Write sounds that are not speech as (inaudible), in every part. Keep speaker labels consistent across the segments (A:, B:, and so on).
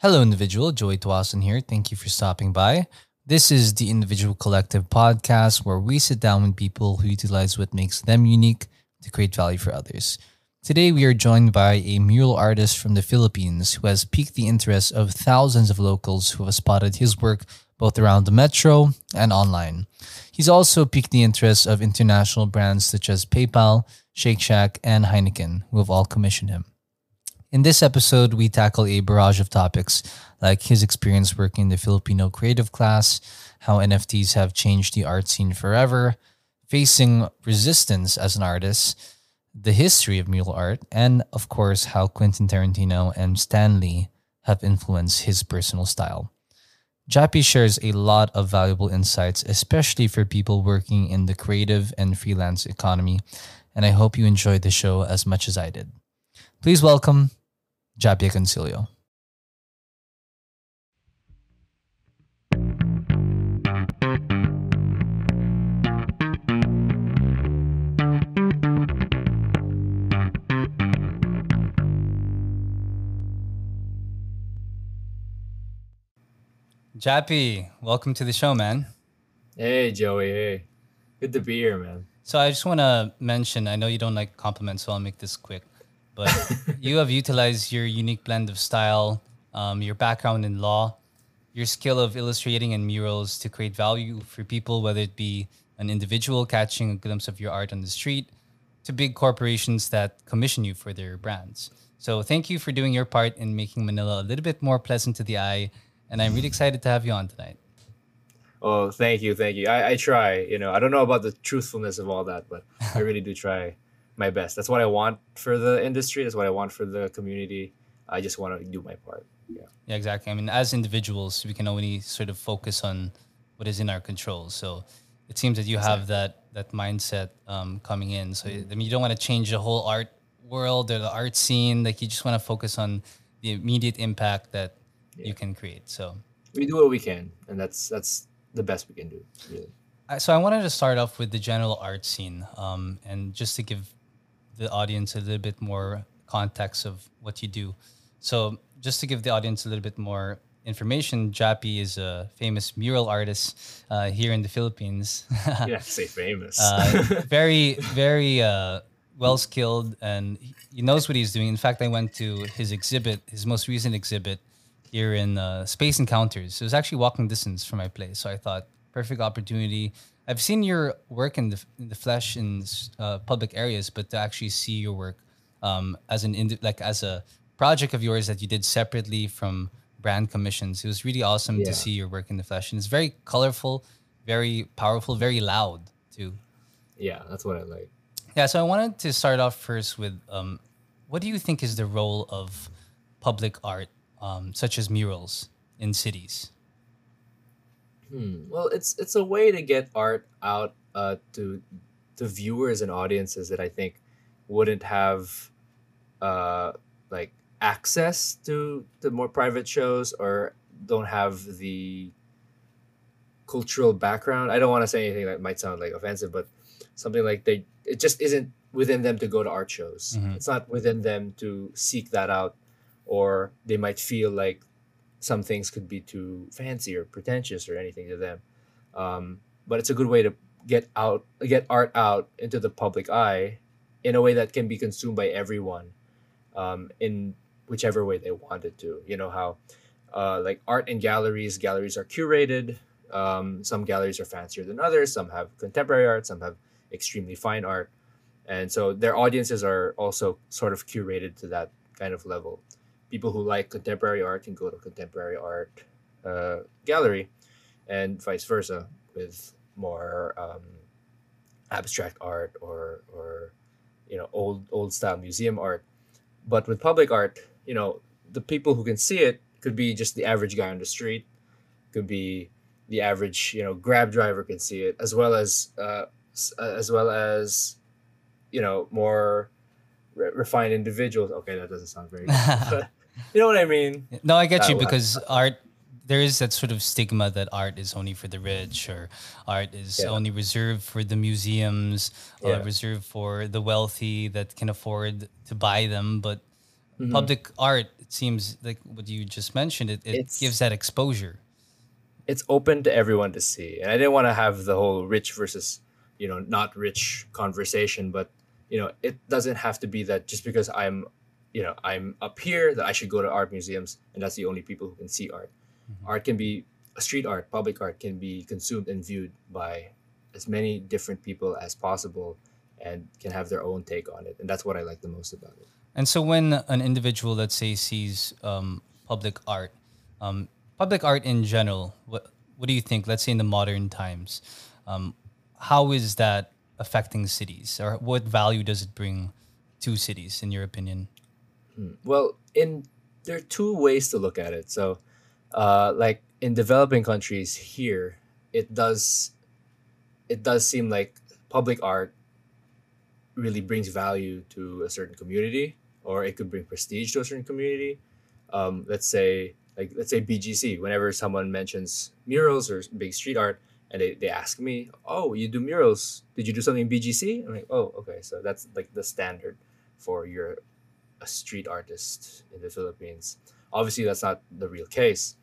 A: Hello, individual. Joey Dawson here. Thank you for stopping by. This is the Individual Collective podcast where we sit down with people who utilize what makes them unique to create value for others. Today, we are joined by a mural artist from the Philippines who has piqued the interest of thousands of locals who have spotted his work both around the metro and online. He's also piqued the interest of international brands such as PayPal, Shake Shack, and Heineken, who have all commissioned him. In this episode, we tackle a barrage of topics like his experience working in the Filipino creative class, how NFTs have changed the art scene forever, facing resistance as an artist, the history of mural art, and of course, how Quentin Tarantino and Stan Lee have influenced his personal style. Jappy shares a lot of valuable insights, especially for people working in the creative and freelance economy, and I hope you enjoyed the show as much as I did. Please welcome Jappy Agoncillo. Jappy, welcome to the show, man.
B: Hey, Joey. Hey, good to be here, man.
A: So I just want to mention, I know you don't like compliments, so I'll make this quick. But you have utilized your unique blend of style, um, your background in law, your skill of illustrating and murals to create value for people, whether it be an individual catching a glimpse of your art on the street, to big corporations that commission you for their brands. So thank you for doing your part in making Manila a little bit more pleasant to the eye and I'm really excited to have you on tonight.
B: Oh, thank you, thank you. I, I try. You know, I don't know about the truthfulness of all that, but I really do try my best. That's what I want for the industry. That's what I want for the community. I just want to do my part. Yeah.
A: Yeah, exactly. I mean, as individuals, we can only sort of focus on what is in our control. So it seems that you exactly. have that that mindset um, coming in. So mm-hmm. I mean, you don't want to change the whole art world or the art scene. Like you just want to focus on the immediate impact that yeah. you can create. So
B: we do what we can, and that's that's the best we can do. Really.
A: So I wanted to start off with the general art scene, um, and just to give the audience a little bit more context of what you do. So just to give the audience a little bit more information, Jappy is a famous mural artist uh, here in the Philippines. (laughs)
B: yeah, say famous.
A: uh, (laughs) very, very uh, well skilled, and he knows what he's doing. In fact, I went to his exhibit, his most recent exhibit, here in uh, Space Encounters. It was actually walking distance from my place, so I thought perfect opportunity. I've seen your work in the in the flesh in uh, public areas, but to actually see your work um, as an indi- like as a project of yours that you did separately from brand commissions, it was really awesome yeah. to see your work in the flesh, and it's very colorful, very powerful, very loud too.
B: Yeah, that's what I like.
A: Yeah, so I wanted to start off first with um, what do you think is the role of public art um, such as murals in cities?
B: Hmm. Well, it's it's a way to get art out uh, to to viewers and audiences that I think wouldn't have uh, like access to the more private shows or don't have the cultural background. I don't want to say anything that might sound like offensive, but something like they it just isn't within them to go to art shows. Mm-hmm. It's not within them to seek that out or they might feel like some things could be too fancy or pretentious or anything to them. Um, but it's a good way to get out, get art out into the public eye in a way that can be consumed by everyone um, in whichever way they want it to. You know how, uh, like art in galleries, galleries are curated. Um, some galleries are fancier than others. Some have contemporary art. Some have extremely fine art, and so their audiences are also sort of curated to that kind of level people who like contemporary art can go to contemporary art uh, gallery, and vice versa with more um, abstract art or or you know old old style museum art. But with public art, you know the people who can see it could be just the average guy on the street, could be the average you know grab driver can see it as well as uh, as well as you know more re- refined individuals. Okay, that doesn't sound very (laughs) good. You know what I mean?
A: No, I get that you because art there is that sort of stigma that art is only for the rich or art is yeah. only reserved for the museums, uh, yeah. reserved for the wealthy that can afford to buy them. But
B: Mhm.
A: public art, it seems like what you just mentioned, it, it gives that exposure.
B: it's open to everyone to see and i didn't want to have the whole rich versus you know not rich conversation but you know it doesn't have to be that just because i'm you know i'm up here that i should go to art museums and that's the only people who can see art art can be a street art public art can be consumed and viewed by as many different people as possible and can have their own take on it and that's what i like the most about it
A: And so when an individual, let's say, sees um, public art, um, public art in general, what what do you think? Let's say in the modern times, um, how is that affecting cities, or what value does it bring to cities, in your opinion?
B: Well, in there are two ways to look at it. So, uh, like in developing countries here, it does it does seem like public art really brings value to a certain community, or it could bring prestige to a certain community. Um, let's say like let's say BGC. Whenever someone mentions murals or big street art, and they, they ask me, "Oh, you do murals? Did you do something in BGC?" I'm like, "Oh, okay." So that's like the standard for your a street artist in the Philippines. Obviously, that's not the real case,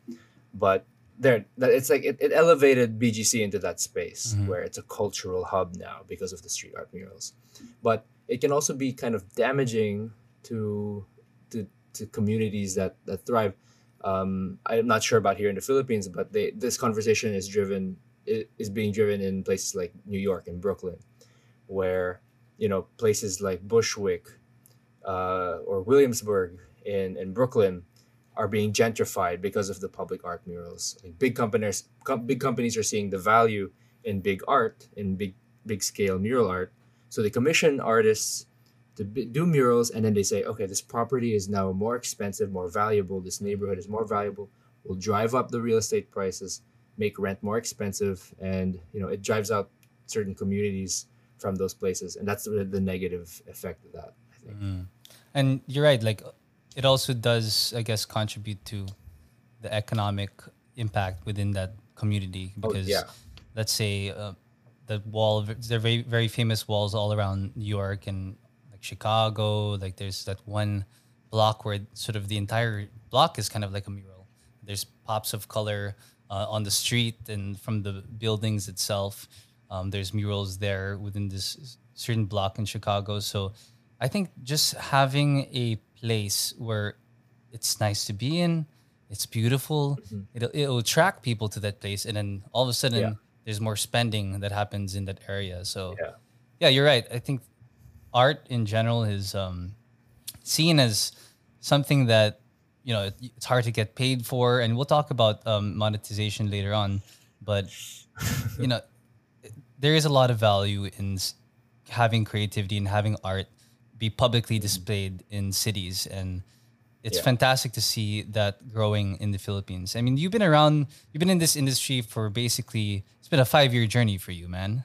B: but there, that it's like it, it elevated BGC into that space
A: Mhm.
B: where it's a cultural hub now because of the street art murals. But it can also be kind of damaging to to, to communities that that thrive. Um, I'm not sure about here in the Philippines, but they, this conversation is driven is being driven in places like New York and Brooklyn, where you know places like Bushwick uh, or Williamsburg in, in Brooklyn are being gentrified because of the public art murals. Like big companies, com- big companies are seeing the value in big art, in big big scale mural art. So they commission artists to b- do murals, and then they say, okay, this property is now more expensive, more valuable. This neighborhood is more valuable. We'll drive up the real estate prices, make rent more expensive, and you know it drives out certain communities from those places, and that's the, the negative effect of that. I think.
A: Mm. And you're right. Like, it also does, I guess, contribute to the economic impact within that community
B: Oh,
A: because,
B: yeah.
A: let's say, uh, the wall, there are very very famous walls all around New York and like Chicago. Like, there's that one block where sort of the entire block is kind of like a mural. There's pops of color uh, on the street and from the buildings itself. Um, there's murals there within this certain block in Chicago. So I think just having a place where it's nice to be in, it's beautiful, it'll, it'll attract people to that place. And then all of a sudden,
B: Yeah.
A: there's more spending that happens in that area. So,
B: Yeah.
A: yeah, you're right. I think art in general is um, seen as something that you know it- it's hard to get paid for, and we'll talk about um, monetization later on. But (laughs) you know, there is a lot of value in having creativity and having art be publicly displayed in cities and it's
B: Yeah.
A: fantastic to see that growing in the Philippines. I mean, you've been around, you've been in this industry for basically, it's been a five year journey for you, man.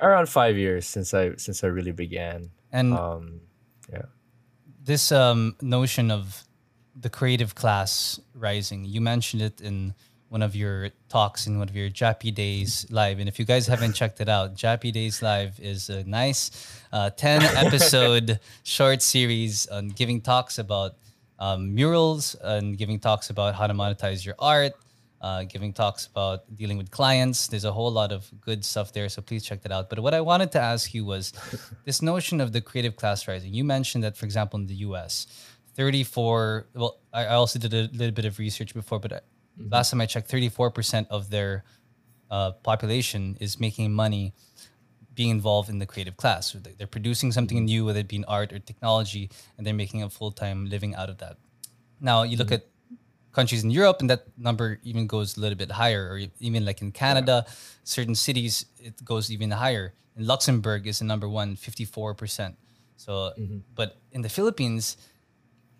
B: around five years since I since I really began.
A: And
B: Um, yeah,
A: this um, notion of the creative class rising, you mentioned it in one of your talks in one of your Jappy Days live. And if you guys haven't checked it out, Jappy Days live is a nice uh, 10 (laughs) episode short series on giving talks about um, murals and giving talks about how to monetize your art, uh, giving talks about dealing with clients. There's a whole lot of good stuff there. So please check that out. But what I wanted to ask you was this notion of the creative class rising. You mentioned that, for example, in the US, 34, well, I, I also did a little bit of research before, but I, last time I checked, 34% of their uh, population is making money being involved in the creative class. So they- they're producing something mm-hmm. new, whether it be in art or technology, and they're making a full time living out of that. Now, you look mm-hmm. at countries in Europe, and that number even goes a little bit higher, or even like in Canada, certain cities, it goes even higher. In Luxembourg is the number one, 54%. So, but in the Philippines,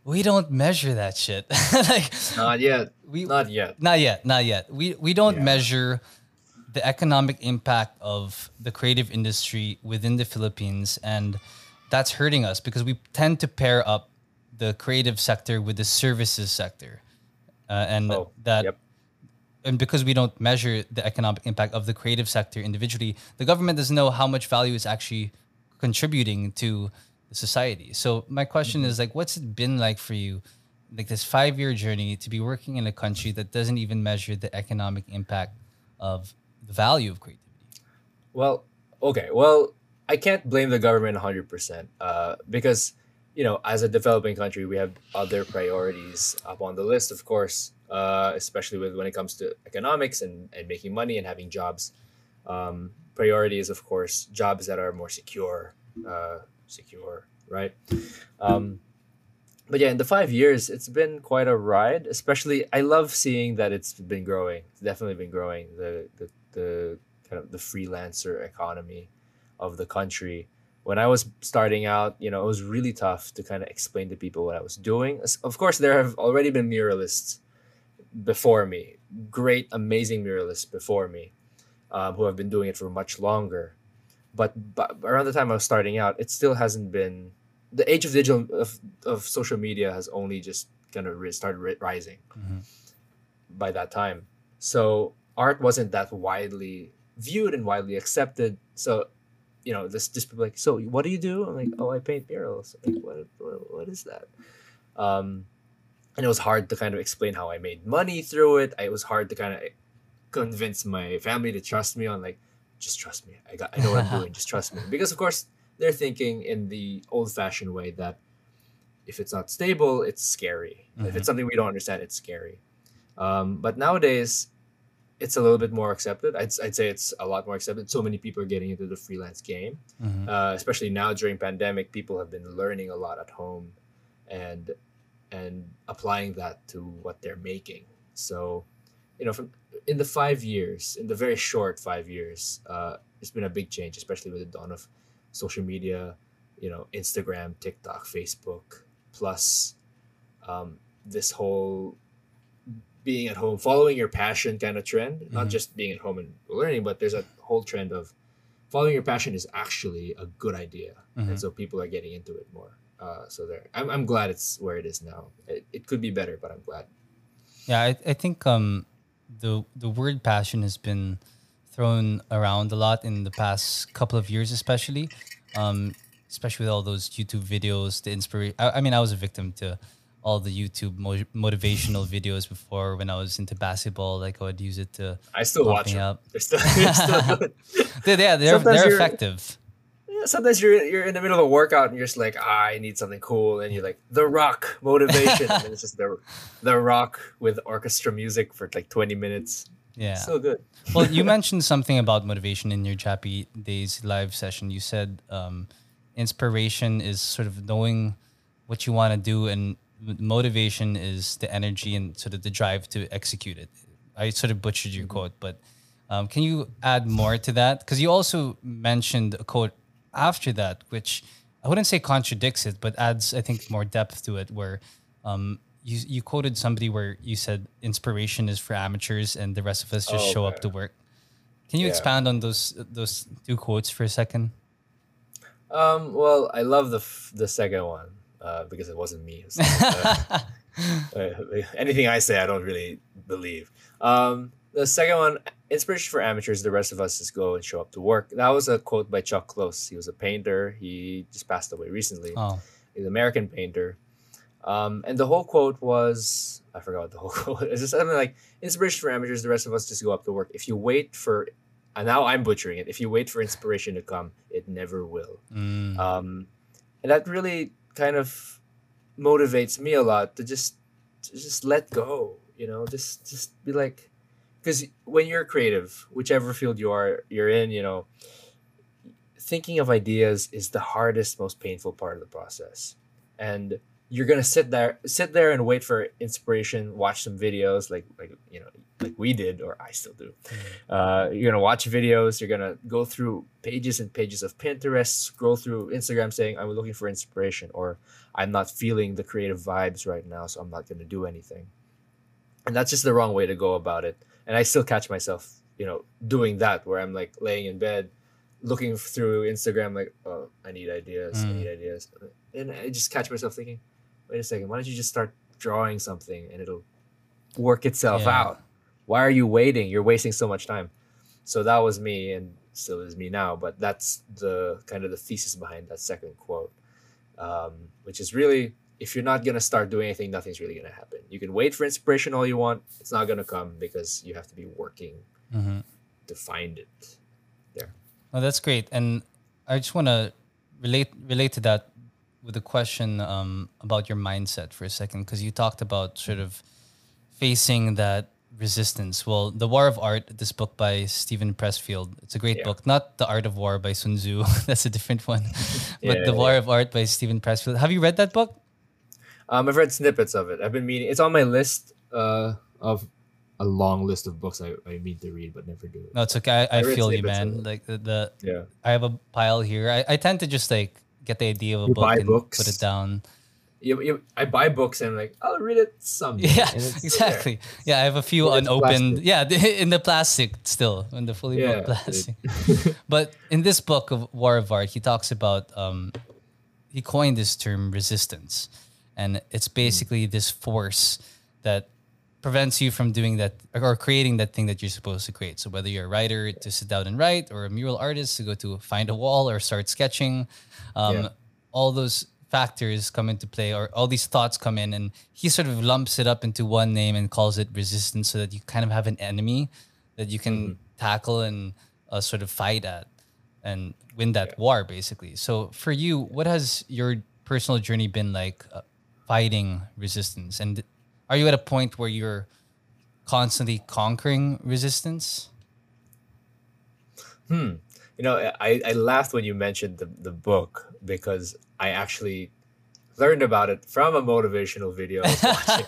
A: we don't measure that shit. (laughs) like,
B: not yet.
A: We,
B: Not yet.
A: not yet, not yet. We we don't
B: Yeah.
A: measure the economic impact of the creative industry within the Philippines, and that's hurting us because we tend to pair up the creative sector with the services sector, uh, and
B: Oh,
A: that
B: yep.
A: and because we don't measure the economic impact of the creative sector individually, the government doesn't know how much value is actually contributing to society. So my question
B: Mhm.
A: is like, what's it been like for you, like this five year journey to be working in a country that doesn't even measure the economic impact of the value of creativity?
B: Well, okay. Well, I can't blame the government 100% uh, because, you know, as a developing country, we have other priorities up on the list, of course, uh, especially with when it comes to economics and, and making money and having jobs. Um, priority is, of course, jobs that are more secure, uh, secure, right? Um, but yeah, in the five years, it's been quite a ride. Especially, I love seeing that it's been growing. It's definitely been growing. The the, the kind of the freelancer economy of the country. When I was starting out, you know, it was really tough to kind of explain to people what I was doing. Of course, there have already been muralists before me, great, amazing muralists before me, um, who have been doing it for much longer. But, but around the time I was starting out, it still hasn't been the age of digital of, of social media has only just kind of started ri- rising
A: Mhm.
B: by that time. So art wasn't that widely viewed and widely accepted. So, you know, this just people like, so what do you do? I'm like, oh, I paint murals. I'm like, what, what, what is that? Um, and it was hard to kind of explain how I made money through it. It was hard to kind of convince my family to trust me on like, just trust me. I got, I know what I'm doing. (laughs) Just trust me. Because of course they're thinking in the old-fashioned way that if it's not stable, it's scary. If
A: Mhm.
B: it's something we don't understand, it's scary. Um, but nowadays, it's a little bit more accepted. I'd, I'd say it's a lot more accepted. So many people are getting into the freelance game,
A: Mhm.
B: uh, especially now during pandemic. People have been learning a lot at home, and and applying that to what they're making. So, you know, from in the five years, in the very short five years, uh, it's been a big change, especially with the dawn of social media. You know, Instagram, TikTok, Facebook, plus um, this whole being at home, following your passion kind of trend, not
A: Mhm.
B: just being at home and learning, but there's a whole trend of following your passion is actually a good idea.
A: Mhm.
B: And so people are getting into it more. Uh, so there, I'm, I'm glad it's where it is now. It, it could be better, but I'm glad.
A: Yeah, I, I think um, the the word passion has been thrown around a lot in the past couple of years, especially, um, especially with all those YouTube videos. The inspiration. I, I mean, I was a victim to all the YouTube mo- motivational videos before when I was into basketball. Like I would use it to
B: I still watch them.
A: up. (laughs) (laughs)
B: They're still, they're still good.
A: Yeah, they're
B: Sometimes
A: they're effective.
B: Yeah, sometimes you're you're in the middle of a workout and you're just like, ah, I need something cool, and you're like, The Rock motivation, and it's just the the Rock with orchestra music for like 20 minutes.
A: Yeah.
B: So good. (laughs)
A: well, you mentioned something about motivation in your Jappy Days live session. You said um, inspiration is sort of knowing what you want to do, and motivation is the energy and sort of the drive to execute it. I sort of butchered your quote, but um, can you add more to that? Because you also mentioned a quote after that, which I wouldn't say contradicts it, but adds, I think, more depth to it, where um, you, you quoted somebody where you said inspiration is for amateurs and the rest of us just
B: Oh,
A: show up to work. Can you
B: Yeah.
A: expand on those those two quotes for a second?
B: Um, well, I love the f- the second one uh, because it wasn't me. So, uh, (laughs) uh, (laughs) anything I say, I don't really believe. Um, the second one, inspiration for amateurs. The rest of us just go and show up to work. That was a quote by Chuck Close. He was a painter. He just passed away recently.
A: oh,
B: He's an American painter. Um, and the whole quote was I forgot what the whole (laughs) quote. It's just something like inspiration for amateurs. The rest of us just go up to work. If you wait for, and now I'm butchering it. If you wait for inspiration to come, it never will
A: mm,
B: um, and that really kind of motivates me a lot to just to just let go you know just just be like because when you're creative whichever field you are you're in you know thinking of ideas is the hardest most painful part of the process and you're gonna sit there sit there and wait for inspiration watch some videos like like you know like we did or i still do. Uh, you're gonna watch videos you're gonna go through pages and pages of pinterest scroll through instagram saying i'm looking for inspiration or i'm not feeling the creative vibes right now so i'm not gonna do anything. And that's just the wrong way to go about it. And i still catch myself you know doing that where i'm like laying in bed looking through instagram like oh i need ideas i
A: Mm.
B: need ideas. And i just catch myself thinking wait a second why don't you just start drawing something and it'll work itself
A: Yeah.
B: out why are you waiting you're wasting so much time so that was me and still is me now but that's the kind of the thesis behind that second quote um, which is really if you're not gonna start doing anything, nothing's really gonna happen. You can wait for inspiration all you want; it's not gonna come because you have to be working
A: Mm-hmm.
B: to find it. There.
A: Oh, that's great. And I just want to relate relate to that with a question um, about your mindset for a second, because you talked about sort of facing that resistance. Well, The War of Art, this book by Steven Pressfield, it's a great
B: Yeah.
A: book. Not The Art of War by Sun Tzu, (laughs) that's a different one. (laughs) but
B: Yeah,
A: The War of Art by Steven Pressfield. Have you read that book?
B: Um, I've read snippets of it. I've been meaning. It's on my list uh, of a long list of books I, I mean to read but never do it.
A: No, it's okay. I, I,
B: I
A: feel you, man. Like the, the
B: Yeah.
A: I have a pile here. I, I tend to just like get the idea of a
B: You
A: book and
B: books?
A: put it down.
B: You, you, I buy books and I'm like, I'll read it someday.
A: Yeah, (laughs) exactly. Yeah, I have a few unopened. Yeah, (laughs) in the plastic still, in the fully
B: Yeah,
A: plastic. (laughs) but in this book of War of Art, he talks about um, he coined this term resistance, and it's
B: Hmm.
A: basically this force that prevents you from doing that or creating that thing that you're supposed to create. So whether you're a writer to sit down and write, or a mural artist to go to find a wall or start sketching, um,
B: Yeah.
A: all those factors come into play, or all these thoughts come in, and he sort of lumps it up into one name and calls it resistance, so that you kind of have an enemy that you can
B: Mm-hmm.
A: tackle and uh, sort of fight at and win that war, basically. So for you, what has your personal journey been like uh, fighting resistance? And are you at a point where you're constantly conquering resistance?
B: Hmm. You know, I, I laughed when you mentioned the, the book because I actually learned about it from a motivational video I was (laughs) watching.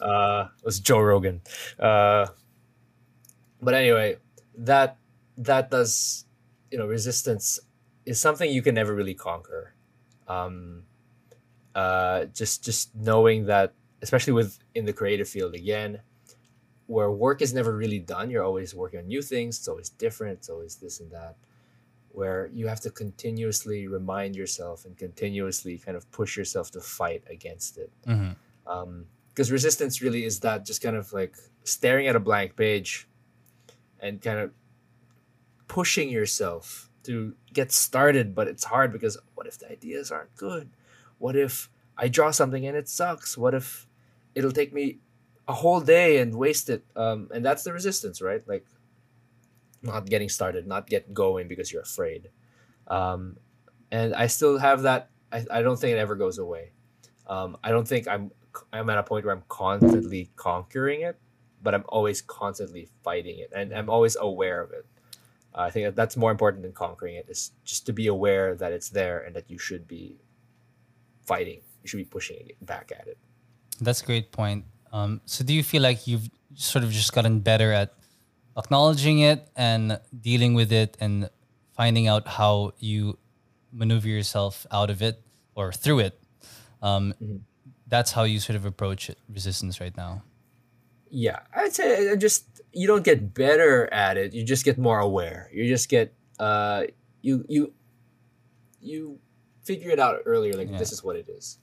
B: uh, it was Joe Rogan. Uh, but anyway, that that does you know resistance is something you can never really conquer. Um, uh, just just knowing that, especially with in the creative field again, where work is never really done. You're always working on new things. It's always different. It's always this and that. Where you have to continuously remind yourself and continuously kind of push yourself to fight against it
A: mm-hmm.
B: um, because resistance really is that just kind of like staring at a blank page and kind of pushing yourself to get started but it's hard because what if the ideas aren't good what if i draw something and it sucks what if it'll take me a whole day and waste it. Um, and that's the resistance right? Like not getting started not get going because you're afraid. Um, and i still have that I, I don't think it ever goes away. Um, i don't think i'm i'm at a point where i'm constantly conquering it but i'm always constantly fighting it and i'm always aware of it. Uh, i think that that's more important than conquering it is just to be aware that it's there and that you should be fighting you should be pushing it back at it
A: That's a great point. Um, so do you feel like you've sort of just gotten better at acknowledging it and dealing with it and finding out how you maneuver yourself out of it or through it? Um,
B: Mhm.
A: That's how you sort of approach it, resistance right now.
B: yeah i'd say uh, just you don't get better at it you just get more aware you just get uh you you you figure it out earlier like
A: Yeah.
B: this is what it is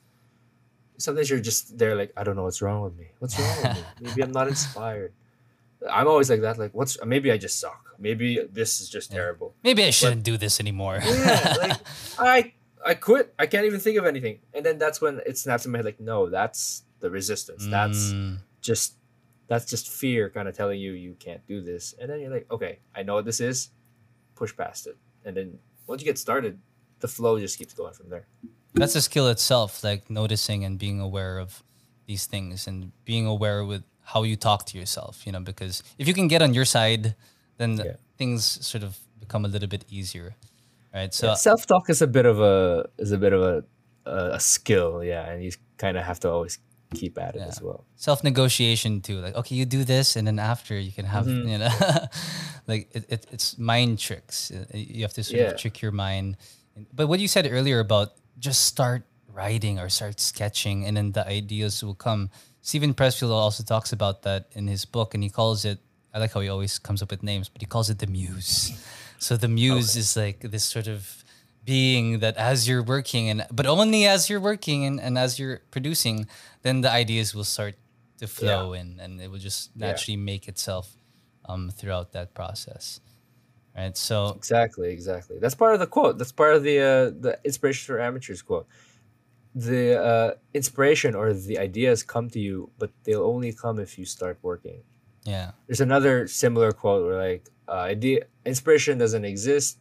B: sometimes you're just there like i don't know what's wrong with me. What's wrong with me? (laughs) Maybe i'm not inspired. I'm always like that like what's maybe i just suck. Maybe this is just
A: Yeah.
B: terrible.
A: Maybe I shouldn't do this anymore.
B: yeah like (laughs) i i quit. I can't even think of anything. And then that's when it snaps in my head like no that's the resistance. That's
A: Mm,
B: just that's just fear kind of telling you you can't do this. And then you're like okay i know what this is. Push past it. And then once you get started the flow just keeps going from there
A: that's a skill itself, like noticing and being aware of these things and being aware with how you talk to yourself, you know, because if you can get on your side, then
B: Yeah.
A: things sort of become a little bit easier. Right. So
B: self-talk is a bit of a is a bit of a a, skill yeah and you kind of have to always keep at it
A: Yeah.
B: as well
A: self negotiation too. Like, okay, you do this, and then after you can have,
B: Mhm.
A: you know, (laughs) like it, it, it's mind tricks. Uh, You have to sort
B: Yeah.
A: of trick your mind. But what you said earlier about just start writing or start sketching, and then the ideas will come. Steven Pressfield also talks about that in his book, and he calls it. I like how he always comes up with names, but he calls it the muse. So the muse is like this sort of being that as you're working and but only as you're working and, and as you're producing then the ideas will start to flow and and it will just
B: Yeah.
A: naturally make itself um, throughout that process right so
B: exactly exactly that's part of the quote that's part of the uh, the inspiration for amateurs quote the uh, inspiration or the ideas come to you, but they'll only come if you start working.
A: Yeah.
B: There's another similar quote where like uh, idea inspiration doesn't exist,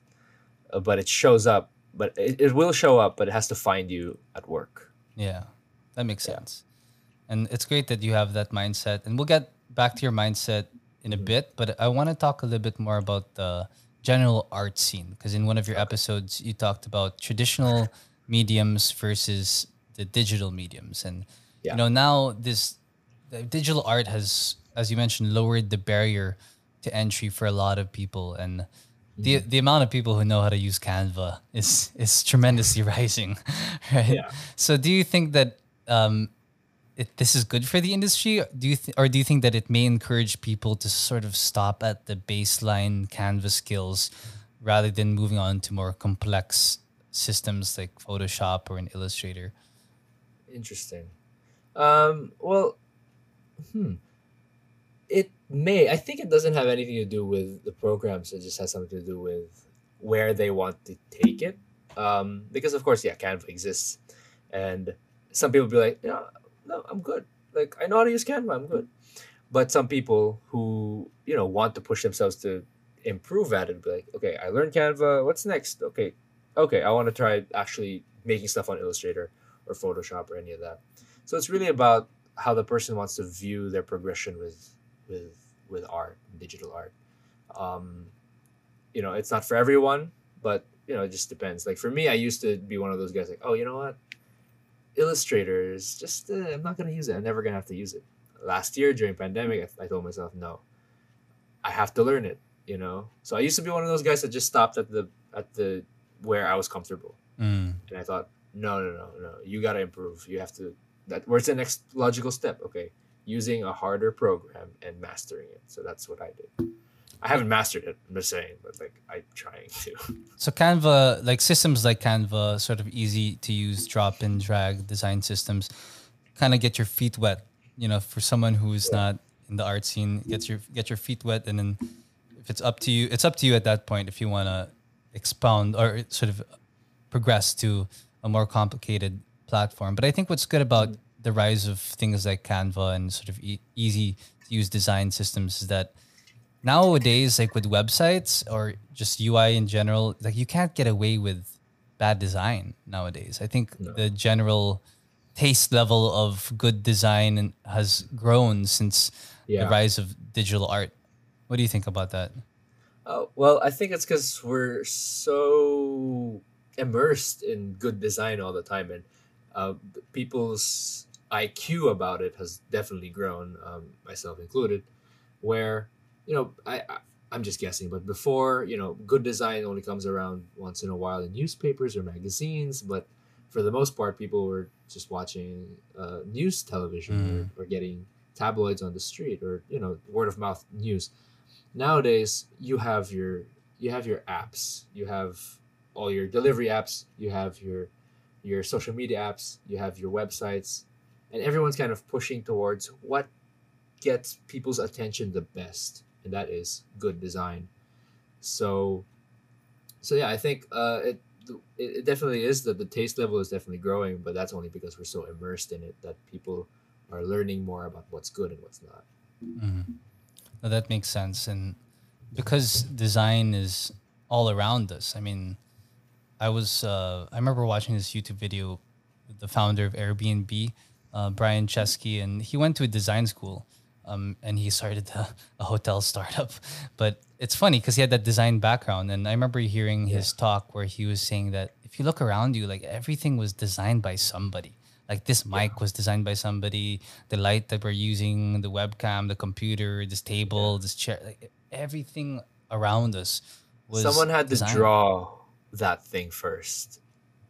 B: uh, but it shows up. But it, it will show up, but it has to find you at work.
A: Yeah. That makes
B: Yeah.
A: sense. And it's great that you have that mindset. And we'll get back to your mindset in a
B: Mhm.
A: bit, but I want to talk a little bit more about the general art scene because in one of your episodes you talked about traditional mediums versus the digital mediums and
B: Yeah.
A: you know now this the digital art has as you mentioned lowered the barrier to entry for a lot of people and the
B: Mm-hmm.
A: the amount of people who know how to use Canva is is tremendously (laughs) rising (laughs) right
B: Yeah.
A: so do you think that um it, this is good for the industry do you th- or do you think that it may encourage people to sort of stop at the baseline Canva skills rather than moving on to more complex systems like photoshop or an illustrator
B: Interesting. Um, well, hmm. It may. I think it doesn't have anything to do with the programs. It just has something to do with where they want to take it. Um, because of course, yeah, Canva exists, and some people be like, yeah, no, I'm good. Like I know how to use Canva. I'm good. But some people who you know want to push themselves to improve at it, be like, okay, I learned Canva. What's next? Okay, okay, I want to try actually making stuff on Illustrator or Photoshop or any of that. So it's really about how the person wants to view their progression with with with art, digital art. Um, you know, it's not for everyone, but you know, it just depends. Like for me, I used to be one of those guys like, oh, you know what, Illustrator is just uh, I'm not gonna use it. I'm never gonna have to use it. Last year during pandemic, I, I told myself no, I have to learn it. You know, so I used to be one of those guys that just stopped at the at the where I was comfortable
A: Mm.
B: and I thought, no, no, no, no, you gotta improve. You have to. That where's the next logical step? Okay, using a harder program and mastering it. So that's what I did. I haven't mastered it. I'm just saying, but like I'm trying to. (laughs)
A: So Canva, like systems like Canva, sort of easy to use, drop and drag design systems, kind of get your feet wet. You know, for someone who's not in the art scene, get your get your feet wet, and then if it's up to you, it's up to you at that point if you want to expound or sort of progress to a more complicated platform. But I think what's good about mm. the rise of things like Canva and sort of e- easy to use design systems is that nowadays like with websites or just ui in general like you can't get away with bad design nowadays i think
B: No.
A: the general taste level of good design has grown since
B: Yeah.
A: the rise of digital art what do you think about that
B: Oh well, I think it's because we're so immersed in good design all the time, and uh, people's IQ about it has definitely grown, um, myself included. Where you know, I, I I'm just guessing, but before you know, good design only comes around once in a while in newspapers or magazines, but for the most part, people were just watching uh, news television or, or getting tabloids on the street or you know word of mouth news. Nowadays you have your you have your apps. You have all your delivery apps. You have your your social media apps. You have your websites. And everyone's kind of pushing towards what gets people's attention the best and that is good design so so yeah i think uh it it, it definitely is that the taste level is definitely growing but that's only because we're so immersed in it that people are learning more about what's good and what's not
A: Mm-hmm. That makes sense. And because design is all around us, I mean, I was, uh, I remember watching this YouTube video with the founder of Airbnb, uh, Brian Chesky, and he went to a design school um, and he started a, a hotel (laughs) startup. But it's funny because he had that design background. And I remember hearing his talk where he was saying that if you look around you, like everything was designed by somebody. Like this mic was designed by somebody, the light that we're using, the webcam, the computer, this table, this chair, like everything around us was
B: someone had to draw that thing first.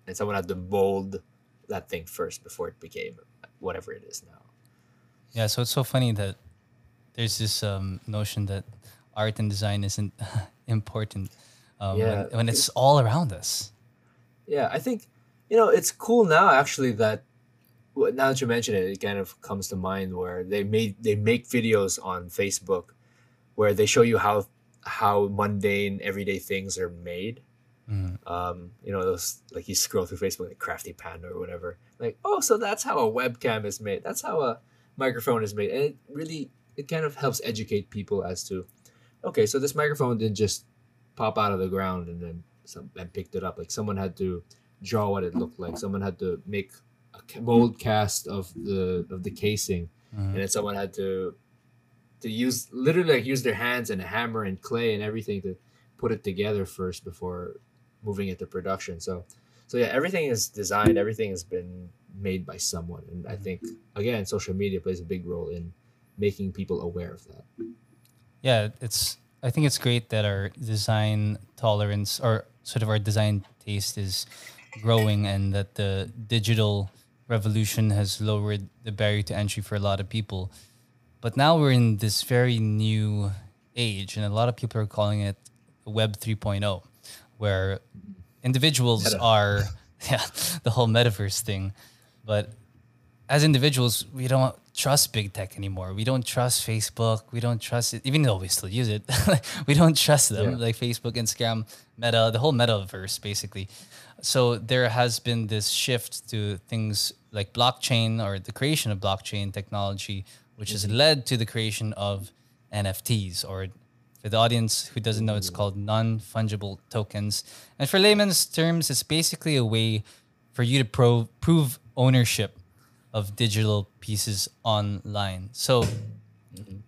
B: And someone had to mold that thing first before it became whatever it is now.
A: Yeah, so it's so funny that there's this um, notion that art and design isn't (laughs) important um,
B: Yeah.
A: when, when it's all around us.
B: yeah i think you know it's cool now actually that now that you mention it it kind of comes to mind where they made they make videos on facebook where they show you how how mundane everyday things are made
A: Mhm.
B: Um, you know, those like you scroll through Facebook like Crafty Panda or whatever. Like, oh, so that's how a webcam is made. That's how a microphone is made, and it really it kind of helps educate people as to, okay, so this microphone didn't just pop out of the ground and then some and picked it up. Like someone had to draw what it looked like. Someone had to make a mold cast of the of the casing,
A: Mhm.
B: and then someone had to to use literally like use their hands and a hammer and clay and everything to put it together first before moving it to production. So so yeah, everything is designed, everything has been made by someone. And I think again, social media plays a big role in making people aware of that.
A: yeah it's i think it's great that our design tolerance or sort of our design taste is growing and that the digital revolution has lowered the barrier to entry for a lot of people but now we're in this very new age and a lot of people are calling it web 3.0 where individuals
B: Meta.
A: are (laughs) yeah the whole metaverse thing but as individuals, we don't trust big tech anymore. We don't trust Facebook. We don't trust it, even though we still use it. (laughs) we don't trust them,
B: Yeah.
A: like Facebook, Instagram, Meta, the whole metaverse, basically. So there has been this shift to things like blockchain or the creation of blockchain technology, which has mm-hmm. led to the creation of NFTs or for the audience who doesn't know, it's mm. called non fungible tokens. And for layman's terms, it's basically a way for you to pro- prove ownership of digital pieces online. So,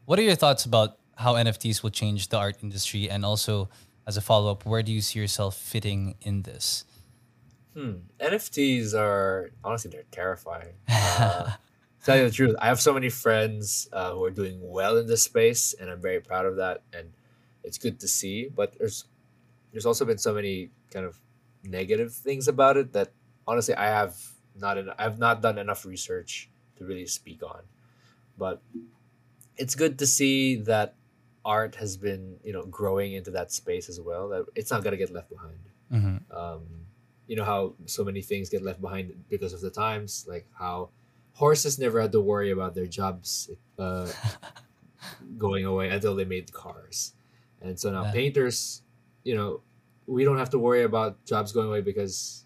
A: what are your thoughts about how NFTs will change the art industry? And also, as a follow up, where do you see yourself fitting in this?
B: Hmm. NFTs are honestly they're terrifying. (laughs) Uh, tell you the truth, I have so many friends uh, who are doing well in this space, and I'm very proud of that. And it's good to see. But there's there's also been so many kind of negative things about it that honestly I have not en- I have not done enough research to really speak on. But it's good to see that art has been you know growing into that space as well. That it's not gonna get left behind
A: Mm-hmm.
B: um, you know how so many things get left behind because of the times like how horses never had to worry about their jobs uh, (laughs) going away until they made cars and so now
A: Yeah.
B: painters you know we don't have to worry about jobs going away because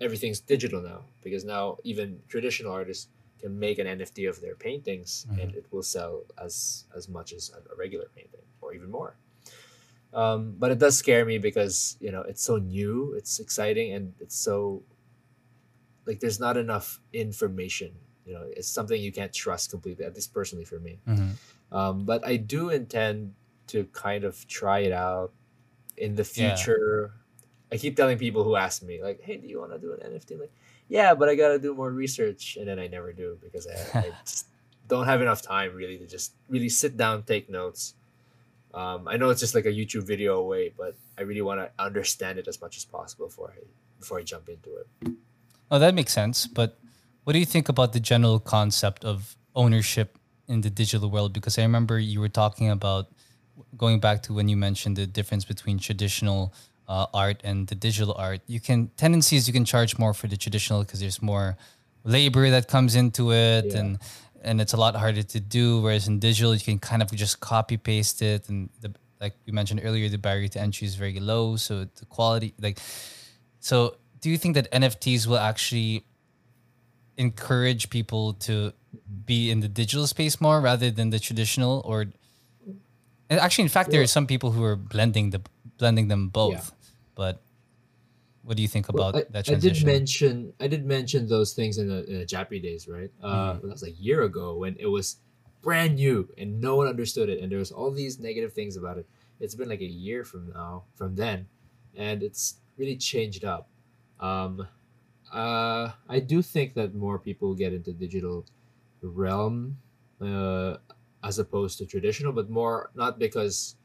B: everything's digital now because now even traditional artists can make an nft of their paintings and it will sell as as much as a regular painting or even more um, but it does scare me because you know it's so new it's exciting and it's so like there's not enough information you know it's something you can't trust completely at least personally for me
A: Mm-hmm.
B: um, but i do intend to kind of try it out in the
A: Yeah.
B: I keep telling people who ask me like hey do you want to do an nft like yeah but i gotta do more research and then i never do because i, I (laughs) just don't have enough time really to just really sit down take notes um, I know it's just like a YouTube video away, but I really want to understand it as much as possible before I before I jump into it.
A: Oh, that makes sense. But what do you think about the general concept of ownership in the digital world? Because I remember you were talking about going back to when you mentioned the difference between traditional uh, art and the digital art. You can tendencies you can charge more for the traditional because there's more labor that comes into it
B: Yeah.
A: and and it's a lot harder to do. Whereas in digital, you can kind of just copy paste it, and the like we mentioned earlier, the barrier to entry is very low, so the quality like. So, do you think that NFTs will actually encourage people to be in the digital space more rather than the traditional, or actually, in fact, there are some people who are blending the blending them both.
B: Yeah.
A: But what do you think about
B: Well, I,
A: that
B: I did
A: transition?
B: mention I did mention those things in the, in the Jappy days, right? Uh,
A: Mm-hmm.
B: That was like a year ago when it was brand new and no one understood it, and there was all these negative things about it. It's been like a year from now, from then, and it's really changed up. Um, uh, I do think that more people get into digital realm uh, as opposed to traditional, but more not because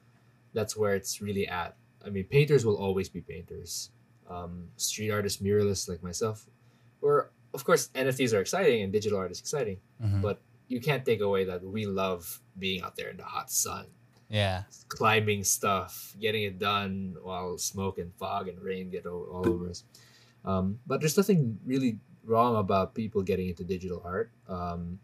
B: that's where it's really at. I mean, painters will always be painters. Um, street artists, muralists like myself, or of course NFTs are exciting and digital art is exciting,
A: Mhm.
B: but you can't take away that we love being out there in the hot sun,
A: Yeah.
B: climbing stuff, getting it done while smoke and fog and rain get o- all over us. Um, but there's nothing really wrong about people getting into digital art. Um,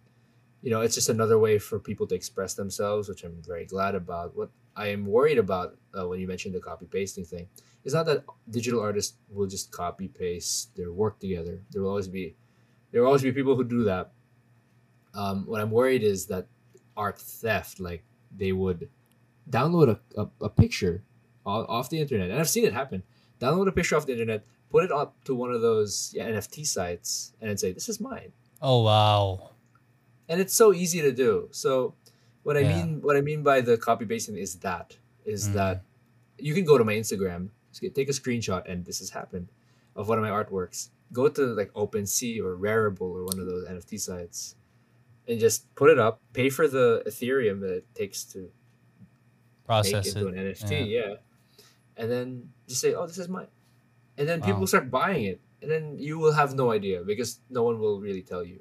B: you know, it's just another way for people to express themselves, which I'm very glad about. What I am worried about uh, when you mentioned the copy pasting thing is not that digital artists will just copy paste their work together. There will always be there will always be people who do that. Um, what I'm worried is that art theft, like they would download a, a, a picture off, the internet, and I've seen it happen. Download a picture off the internet, put it up to one of those yeah, NFT sites, and then say, "This is mine."
A: Oh wow!
B: and it's so easy to do. So what I
A: Yeah.
B: mean what I mean by the copy pasting is that is
A: Mm.
B: that you can go to my Instagram, take a screenshot, and this has happened of one of my artworks. Go to like OpenSea or Rarible or one of those NFT sites, and just put it up. Pay for the Ethereum that it takes to
A: Process
B: make into an NFT, yeah. And then just say, "Oh, this is mine," and then people start buying it, and then you will have no idea because no one will really tell you.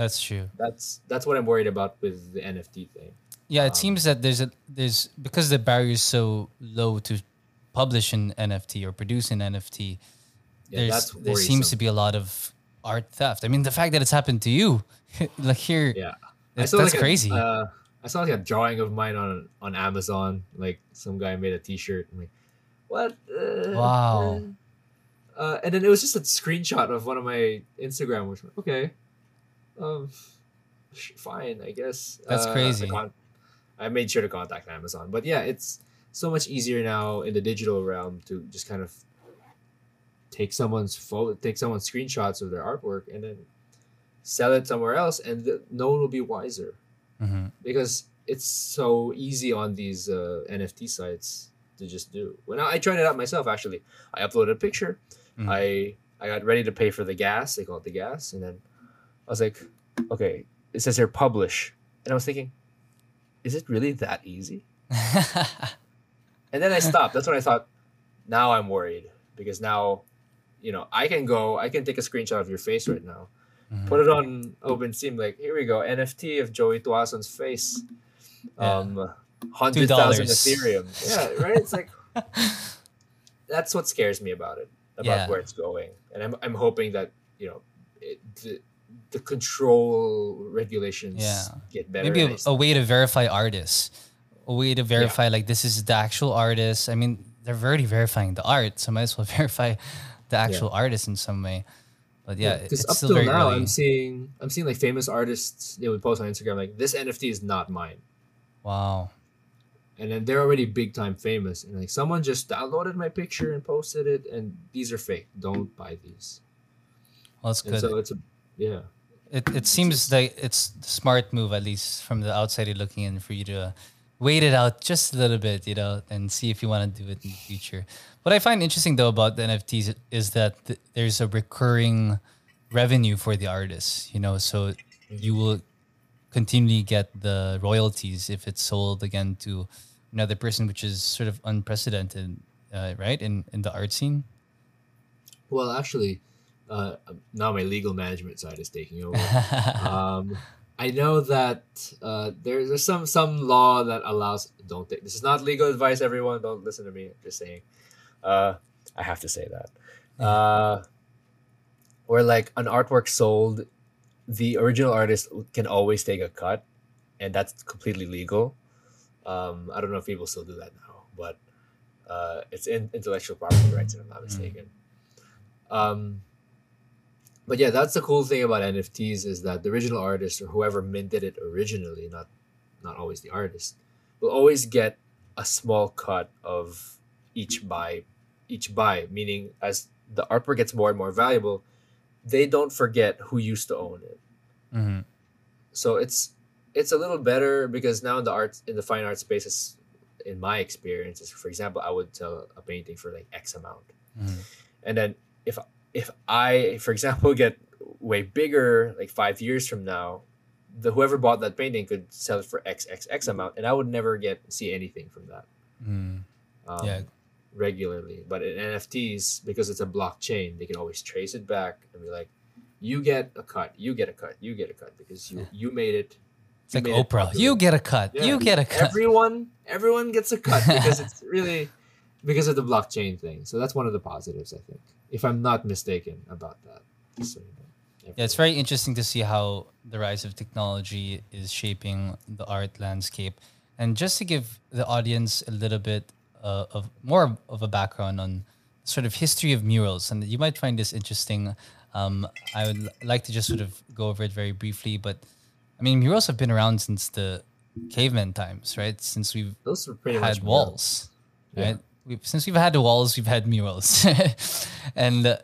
A: That's true.
B: That's that's what I'm worried about with the NFT thing.
A: Yeah, it
B: Um,
A: seems that there's a there's because the barrier is so low to publish an NFT or produce an NFT.
B: Yeah,
A: there's
B: that's
A: there seems to be a lot of art theft. I mean, the fact that it's happened to you, (laughs) like here,
B: Yeah.
A: that's, that's
B: like
A: crazy.
B: A, uh, I saw like a drawing of mine on on Amazon. Like some guy made a T-shirt. I'm like, what? Uh,
A: Wow.
B: Uh, and then it was just a screenshot of one of my Instagram. Which okay, um, fine, I guess.
A: That's
B: Uh,
A: crazy.
B: I, con- I made sure to contact Amazon, but yeah, it's so much easier now in the digital realm to just kind of take someone's photo, take someone's screenshots of their artwork, and then sell it somewhere else, and th- no one will be wiser
A: Mhm.
B: because it's so easy on these uh, NFT sites to just do. When I, I tried it out myself, actually, I uploaded a picture.
A: Mhm.
B: I I got ready to pay for the gas. They call it the gas, and then was like, okay, it says here publish, and I was thinking, is it really that easy? (laughs) And then I stopped. That's when I thought, now I'm worried because now, you know, I can go, I can take a screenshot of your face right now
A: Mhm.
B: put it on OpenSea. like, here we go, NFT of Joey Tuason's face,
A: Yeah.
B: um, hundred thousand
A: $2.
B: Ethereum. Yeah, right. It's like (laughs) that's what scares me about it, about
A: Yeah.
B: where it's going, and I'm I'm hoping that you know it, the control regulations
A: Yeah.
B: get better.
A: Maybe
B: a,
A: a,
B: I s-
A: a way to verify artists, a way to verify like this is the actual artist. I mean, they're already verifying the art, so might as well (laughs) verify the actual artist in some way. But yeah,
B: because
A: it's
B: up
A: still
B: till
A: very
B: now,
A: early.
B: I'm seeing I'm seeing like famous artists. They would post on Instagram like, "This NFT is not mine."
A: Wow.
B: and then they're already big time famous and like someone just downloaded my picture and posted it and these are fake don't buy these
A: Well, that's
B: and
A: good.
B: so it's a yeah
A: It it seems like it's smart move, at least from the outsider looking in, for you to wait it out just a little bit, you know, and see if you want to do it in the future. What I find interesting though about the NFTs is that th- there's a recurring revenue for the artists, you know, so you will continually get the royalties if it's sold again to another person, which is sort of unprecedented, uh, right? In in the art scene.
B: well actually uh, now my legal management side is taking over. (laughs) Um, i know that uh, there's, there's some some law that allows don't take this is not legal advice everyone don't listen to me I'm just saying. Uh, i have to say that. Uh, where like an artwork sold the original artist can always take a cut and that's completely legal. Um, i don't know if people still do that now but uh, it's in intellectual property rights if i'm not mistaken. Um, but yeah, that's the cool thing about NFTs is that the original artist or whoever minted it originally, not not always the artist, will always get a small cut of each buy, each buy. Meaning, as the artwork gets more and more valuable, they don't forget who used to own it.
A: Mhm.
B: So it's it's a little better because now in the arts in the fine art spaces, in my experiences, for example, I would sell a painting for like X amount
A: Mhm.
B: and then if if i for example (laughs) get way bigger like five years from now the whoever bought that painting could sell it for x x x amount and i would never get see anything from that
A: Mm.
B: um,
A: Yeah.
B: regularly but in nfts because it's a blockchain they can always trace it back and be like you get a cut you get a cut you get a cut because you you made it
A: It's like
B: it
A: Oprah.
B: popular."
A: You get a cut.
B: Yeah.
A: You get a cut.
B: everyone everyone gets a cut (laughs) because it's really because of the blockchain thing so that's one of the positives i think if i'm not mistaken about that so.
A: Yeah, it's very interesting to see how the rise of technology is shaping the art landscape. And just to give the audience a little bit uh, of more of a background on sort of history of murals, and you might find this interesting. Um, I would like to just sort of go over it very briefly, but I mean, murals have been around since the caveman times, right? Since we've
B: Those were pretty
A: had walls,
B: Yeah.
A: right? We've, since we've had the walls, we've had murals, (laughs) and uh,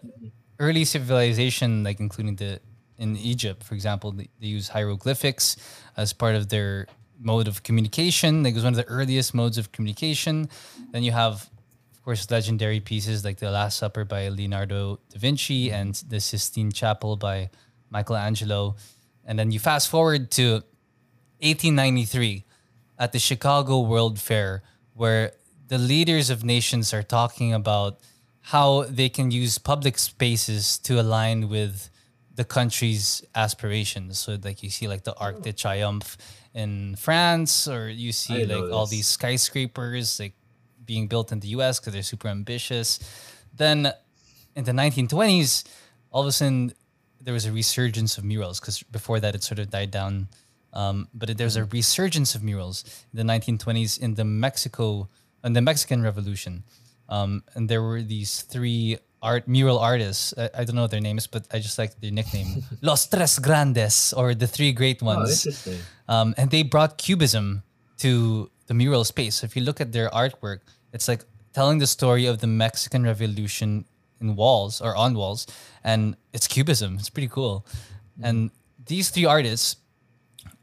A: early civilization, like including the in Egypt, for example, they, they use hieroglyphics as part of their mode of communication. Like it was one of the earliest modes of communication. Then you have, of course, legendary pieces like the Last Supper by Leonardo da Vinci and the Sistine Chapel by Michelangelo. And then you fast forward to 1893 at the Chicago World Fair, where the leaders of nations are talking about how they can use public spaces to align with the country's aspirations. So, like you see, like the Arc de Triomphe in France, or you see like all these skyscrapers like being built in the U.S. because they're super ambitious. Then, in the 1920s, all of a sudden there was a resurgence of murals because before that it sort of died down. Um, but there's a resurgence of murals in the 1920s in the Mexico, in the Mexican Revolution, um, and there were these three art mural artists. I, I don't know their names, but I just like their nickname, (laughs) Los Tres Grandes, or the three great
B: Oh,
A: ones.
B: interesting.
A: Um, and they brought cubism to the mural space. So if you look at their artwork, it's like telling the story of the Mexican Revolution in walls or on walls, and it's cubism. It's pretty cool. And these three artists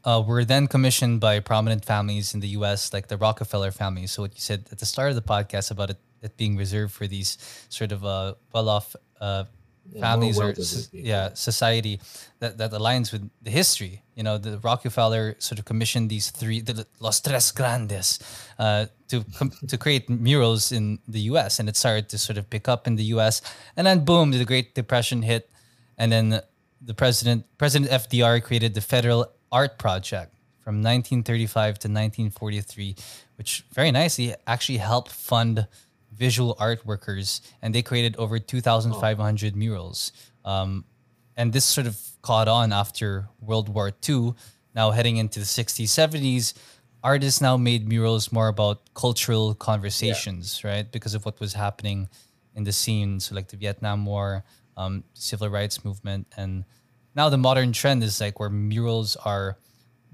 A: uh, were then commissioned by prominent families in the U.S., like the Rockefeller family. So what you said at the start of the podcast about it, it being reserved for these sort of uh, well-off uh, families
B: more
A: or
B: well-to-do
A: s-
B: people.
A: yeah society that, that aligns with the history. You know, the Rockefeller sort of commissioned these three, the Los Tres Grandes, uh, to com- to create murals in the U.S. and it started to sort of pick up in the U.S. And then boom, the Great Depression hit, and then the president President FDR created the Federal Art Project from 1935 to 1943, which very nicely actually helped fund visual art workers, and they created over 2,500 murals. Um, and this sort of caught on after World War II. Now heading into the 60s, 70s, artists now made murals more about cultural conversations, right? Because of what was happening in the scene, so like the Vietnam War, um, civil rights movement, and now the modern trend is like where murals are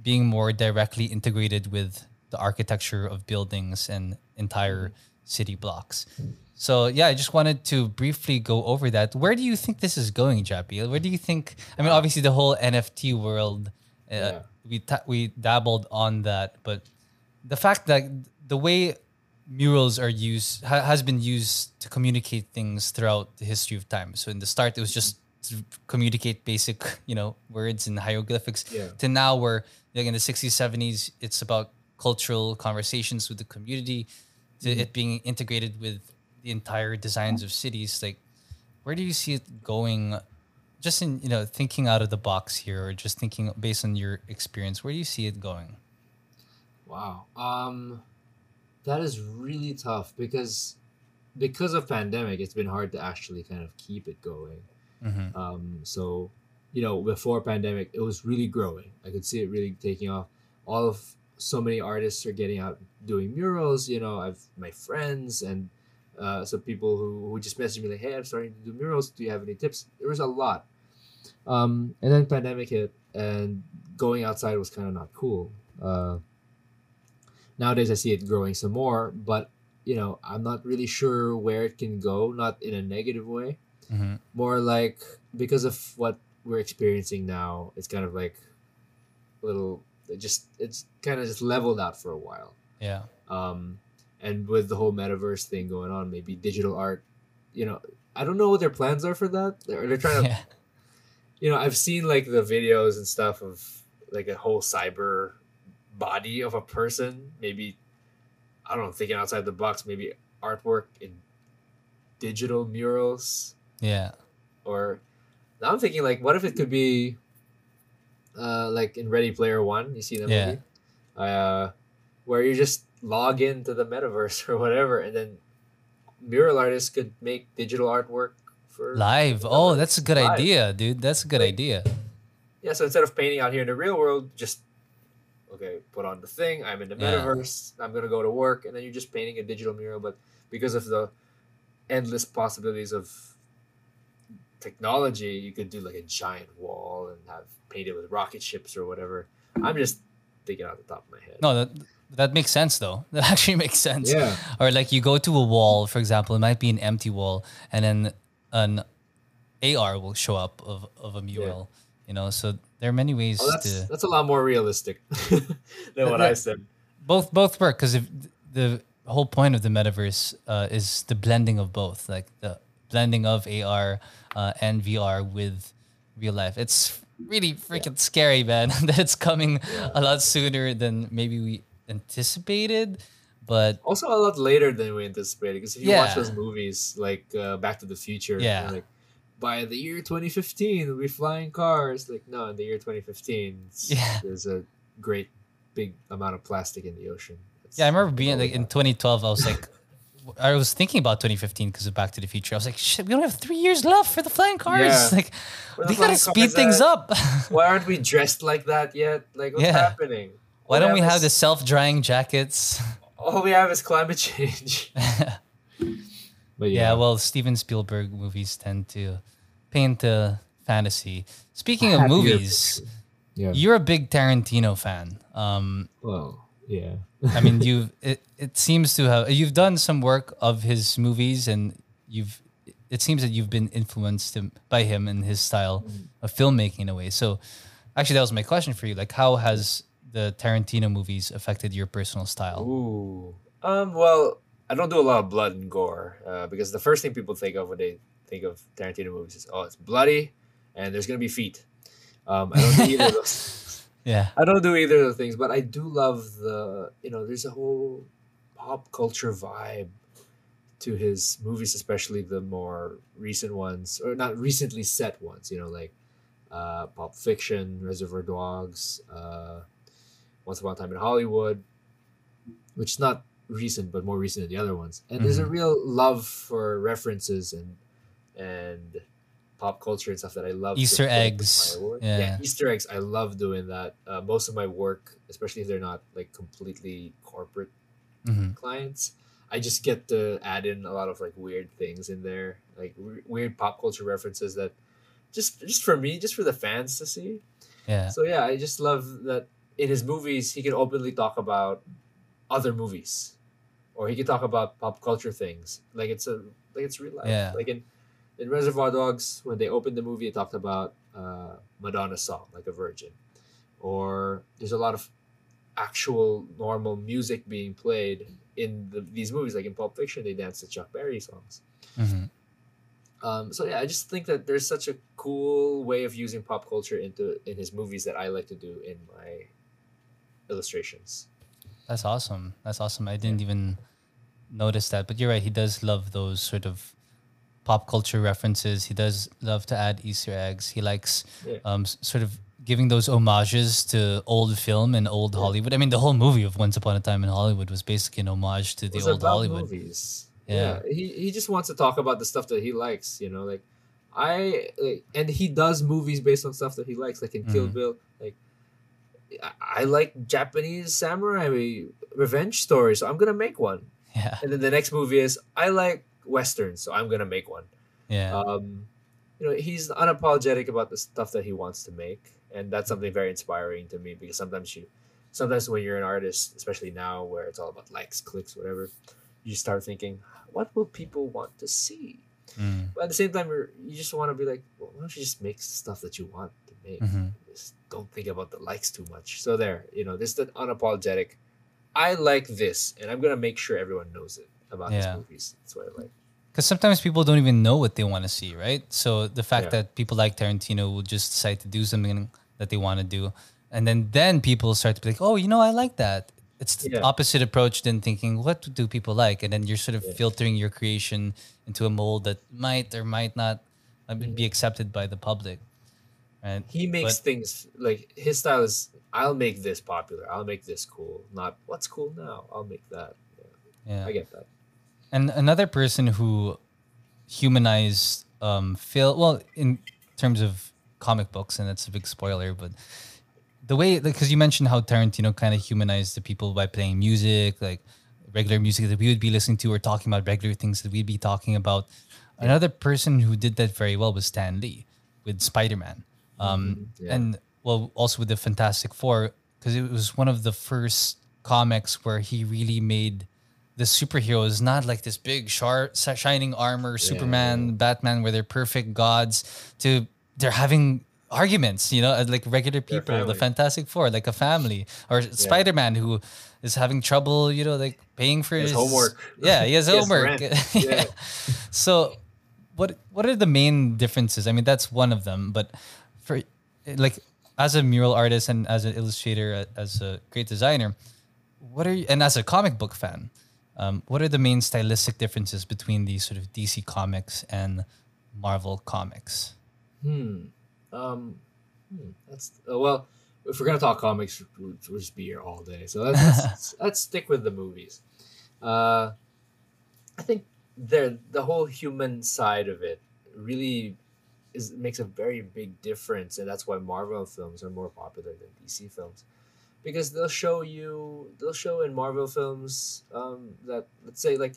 A: being more directly integrated with the architecture of buildings and entire city blocks. So yeah, I just wanted to briefly go over that. Where do you think this is going, Jappy? Where do you think? I mean, obviously the whole NFT world, uh,
B: Yeah.
A: we ta- we dabbled on that, but the fact that the way murals are used ha- has been used to communicate things throughout the history of time. So in the start, it was just communicate basic, you know, words and hieroglyphics.
B: Yeah.
A: To now, where like in the sixties, seventies, it's about cultural conversations with the community, to
B: Mm-hmm.
A: it being integrated with the entire designs of cities. Like, where do you see it going? Just in you know thinking out of the box here, or just thinking based on your experience, where do you see it going?
B: Wow. Um that is really tough because because of pandemic it's been hard to actually kind of keep it going.
A: Mm-hmm.
B: Um so you know, before pandemic it was really growing. I could see it really taking off. All of so many artists are getting out doing murals, you know, I've my friends and uh, some people who, who just messaged me like, "Hey, I'm starting to do murals. Do you have any tips?" There was a lot, um, and then pandemic hit, and going outside was kind of not cool. Uh, nowadays I see it growing some more, but you know, I'm not really sure where it can go, not in a negative way.
A: Mm-hmm.
B: More like because of what we're experiencing now, it's kind of like a little it just it's kind of just leveled out for a while.
A: Yeah.
B: Um and with the whole metaverse thing going on, maybe digital art, you know, I don't know what their plans are for that. They're, they're trying to (laughs)
A: yeah.
B: you know, I've seen like the videos and stuff of like a whole cyber body of a person. Maybe I don't know, thinking outside the box. Maybe artwork in digital murals,
A: Yeah.
B: or now I'm thinking like, what if it could be, uh, like in Ready Player One? You see that
A: Yeah.
B: movie? Uh, where you just log into the metaverse (laughs) or whatever, and then mural artists could make digital artwork for
A: Live. Oh, that's a good
B: Live.
A: idea, dude. That's a good
B: Like-
A: idea.
B: Yeah, so instead of painting out here in the real world, just okay, put on the thing. I'm in the
A: Yeah.
B: metaverse. I'm gonna go to work, and then you're just painting a digital mural. But because of the endless possibilities of technology, you could do like a giant wall and have painted with rocket ships or whatever. I'm just thinking out the top of my head.
A: No, that that makes sense though. (laughs) That actually makes sense.
B: Yeah.
A: Or like you go to a wall, for example, it might be an empty wall, and then an AR will show up of, of a mural. You know, so there are many ways
B: Oh, that's
A: to
B: that's a lot more realistic (laughs) than what I said.
A: both both work because the whole point of the metaverse uh, is the blending of both, like the blending of AR uh, and VR with real life. It's really freaking scary, man. (laughs) that it's coming a lot sooner than maybe we anticipated. But
B: Also, a lot later than we anticipated. Because if you watch those movies like uh, Back to the Future,
A: Yeah.
B: like by the year 2015, we'll be flying cars. Like no, in the year 2015, (laughs)
A: Yeah.
B: there's a great big amount of plastic in the ocean. It's-
A: yeah, I remember being like in 2012. I was like, I was thinking about 2015 because of Back to the Future. I was like, shit, we don't have three years left for the flying cars.
B: Yeah. (laughs)
A: Like, they gotta speed things up. (laughs)
B: Why aren't we dressed like that yet? Like what's
A: Yeah.
B: happening?
A: Why
B: All
A: don't we have
B: is-
A: the self-drying jackets? (laughs)
B: All we have is climate change. but
A: Yeah, well, Steven Spielberg movies tend to paint a fantasy. Speaking of movies,
B: yeah.
A: you're a big Tarantino fan. Um,
B: Well, yeah.
A: I mean, (laughs) you've it, it seems to have you've done some work of his movies, and you've it seems that you've been influenced him, by him and his style of filmmaking in a way. So, actually, that was my question for you. Like, how has the Tarantino movies affected your personal style?
B: Ooh. Um. Well, I don't do a lot of blood and gore uh, because the first thing people think of when they think of Tarantino movies is oh, it's bloody, and there's gonna be feet. Um, I don't do either of those. (laughs)
A: Yeah,
B: I don't do either of those things, but I do love the you know. There's a whole pop culture vibe to his movies, especially the more recent ones, or not recently set ones. You know, like uh, Pulp Fiction, Reservoir Dogs, uh, Once Upon a Time in Hollywood, which is not recent but more recent than the other ones. And there's a
A: Mhm.
B: real love for references and and pop culture and stuff that I love.
A: Easter eggs,
B: work.
A: yeah.
B: Easter eggs. I love doing that. Uh, most of my work, especially if they're not like completely corporate
A: hmm
B: clients, I just get to add in a lot of like weird things in there, like w- weird pop culture references that just just for me, just for the fans to see.
A: yeah,
B: So yeah, I just love that in his movies he can openly talk about other movies, or he can talk about pop culture things like it's a like it's real life.
A: Yeah.
B: Like in in Reservoir Dogs, when they opened the movie, it talked about uh, Madonna's song like a virgin, or there's a lot of actual normal music being played in the, these movies. Like in Pulp Fiction, they dance to Chuck Berry songs.
A: hmm
B: Um, so yeah, I just think that there's such a cool way of using pop culture into in his movies that I like to do in my illustrations.
A: That's awesome. That's awesome. I didn't even notice that, but you're right. He does love those sort of pop culture references. He does love to add Easter eggs. He likes
B: Yeah.
A: um, sort of giving those homages to old film and old Hollywood. I mean, the whole movie of Once Upon a Time in Hollywood was basically an homage to the old Hollywood.
B: movies.
A: Yeah.
B: Yeah. he he just wants to talk about the stuff that he likes. You know, like I like, and he does movies based on stuff that he likes, like in Kill
A: Mhm.
B: Bill. Like I, I like Japanese samurai revenge stories, so I'm gonna make one. (laughs)
A: Yeah,
B: And then the next movie is I like westerns, so I'm gonna make one.
A: yeah,
B: um, you know he's unapologetic about the stuff that he wants to make and that's something very inspiring to me because sometimes you sometimes when you're an artist especially now where it's all about likes clicks whatever you start thinking what will people want to see
A: Mm.
B: but at the same time you're, you just want to be like well, why don't you just make stuff that you want to make
A: Mhm.
B: just don't think about the likes too much so there you know this is the unapologetic i like this and i'm gonna make sure everyone knows it about
A: Yeah.
B: his movies that's what i like
A: Because sometimes people don't even know what they want to see, right? So the fact
B: Yeah.
A: that people like Tarantino will just decide to do something that they want to do, and then then people start to be like, oh, you know, I like that. It's the
B: Yeah.
A: opposite approach than thinking, what do people like? And then you're sort of
B: Yeah.
A: filtering your creation into a mold that might or might not uh,
B: Mm-hmm.
A: be accepted by the public, right?
B: he makes
A: But-
B: things like his style is I'll make this popular. I'll make this cool. Not what's cool now. I'll make that. Yeah,
A: Yeah.
B: I get that.
A: And another person who humanized um, feel well in terms of comic books, and that's a big spoiler, but the way because you mentioned how Tarantino kind of humanized the people by playing music, like regular music that we would be listening to, or talking about regular things that we'd be talking about. Another person who did that very well was Stan Lee with Spider Man, um,
B: Mhm, yeah.
A: and well, also with the Fantastic Four, because it was one of the first comics where he really made the superhero is not like this big sharp shining armor superman batman where they're perfect gods to they're having arguments you know uh, like regular people the fantastic four like a family or spider-man who is having trouble you know like paying for
B: His homework.
A: yeah he has (laughs)
B: He
A: homework (laughs) yeah.
B: Yeah.
A: so what what are the main differences i mean that's one of them but for like as a mural artist and as an illustrator uh, as a great designer what are you and as a comic book fan um, what are the main stylistic differences between these sort of dc comics and marvel comics
B: Hmm. Um. hmm, That's uh, well. If we're gonna talk comics, we'll, we'll just be here all day. So let's (laughs) let's, let's stick with the movies. Uh, I think the the whole human side of it really is makes a very big difference, and that's why Marvel films are more popular than DC films, because they'll show you they'll show in Marvel films um, that let's say like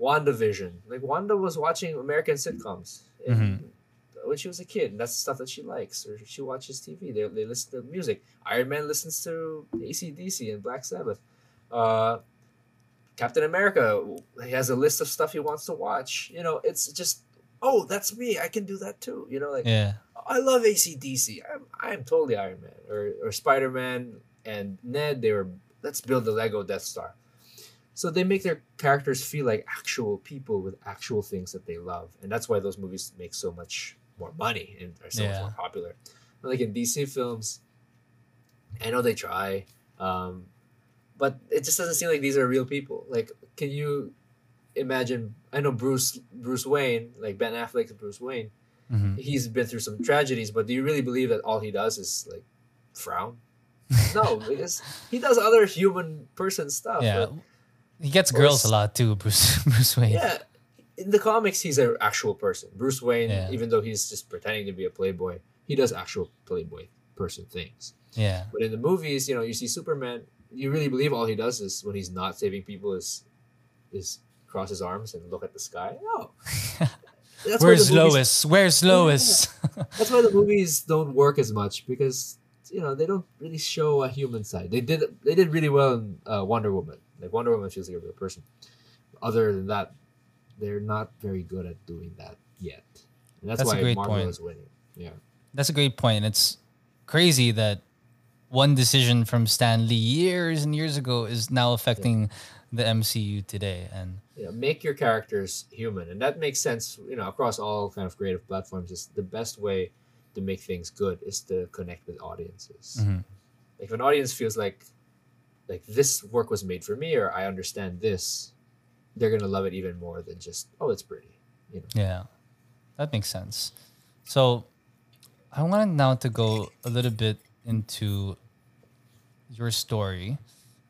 B: WandaVision, like Wanda was watching American sitcoms. and when she was a kid. And that's stuff that she likes, or she watches TV. They, they listen to music. Iron Man listens to AC/DC and Black Sabbath. Uh, Captain America, he has a list of stuff he wants to watch. You know, it's just, oh, that's me. I can do that too. You know, like,
A: yeah
B: I love AC/DC. I'm, I'm totally Iron Man. Or, or Spider Man and Ned, they were, let's build the Lego Death Star. So they make their characters feel like actual people with actual things that they love. And that's why those movies make so much more money and are so much more popular. Like in DC films, I know they try, um, but it just doesn't seem like these are real people. Like, can you imagine? I know Bruce Bruce Wayne, like Ben Affleck's Bruce Wayne
A: Mhm.
B: he's been through some tragedies, but do you really believe that all he does is like frown? (laughs) no, because he does other human person stuff.
A: yeah
B: but
A: he gets girls a lot too (laughs) bruce bruce wayne
B: yeah. In the comics, he's an actual person. Bruce Wayne,
A: Yeah.
B: even though he's just pretending to be a playboy, he does actual playboy person things.
A: yeah
B: But in the movies, you know, you see Superman. You really believe all he does is when he's not saving people is is cross his arms and look at the sky. No. (laughs) That's why the
A: where's lois where's lois
B: That's why the movies don't work as much because you know they don't really show a human side. They did they did really well in uh, Wonder Woman. Like Wonder Woman feels like a real person. Other than that, they're not very good at doing that yet. And that's,
A: That's a
B: why
A: great
B: Marvel
A: point.
B: is winning. Yeah.
A: That's a great point. It's crazy that one decision from Stan Lee years and years ago is now affecting the MCU today. And
B: You know, make your characters human, and that makes sense. You know, across all kind of creative platforms, is the best way to make things good is to connect with audiences.
A: Mhm.
B: Like if an audience feels like like this work was made for me or I understand this, they're gonna love it even more than just oh it's pretty. You know.
A: yeah, that makes sense. So I wanted now to go a little bit into your story,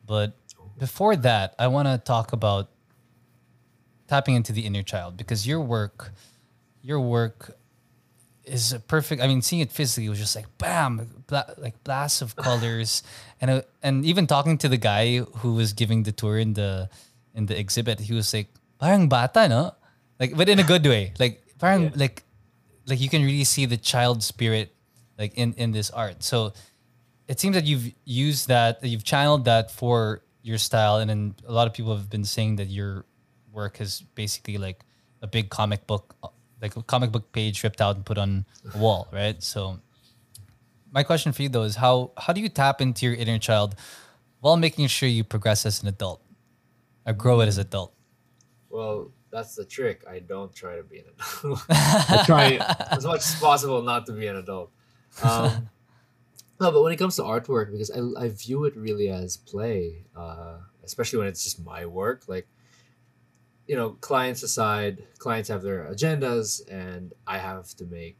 A: but before that, I want to talk about tapping into the inner child because your work, your work is a perfect. I mean, seeing it physically was just like bam, bla- like blasts of (laughs) colors, and uh, and even talking to the guy who was giving the tour in the in the exhibit, he was like, "Parang bata, no?" Like, but in a good way. Like, parang
B: Yeah.
A: like, like you can really see the child spirit, like in in this art. So it seems that you've used that, that you've channeled that for your style, and then a lot of people have been saying that your work is basically like a big comic book, like a comic book page ripped out and put on a wall, right? So, my question for you though is how how do you tap into your inner child while making sure you progress as an adult, or grow it as an adult?
B: Well, that's the trick. I don't try to be an adult. (laughs) I try (laughs) as much as possible not to be an adult. Um, (laughs) no, but when it comes to artwork, because I, I view it really as play, uh, especially when it's just my work. Like, you know, clients aside, clients have their agendas, and I have to make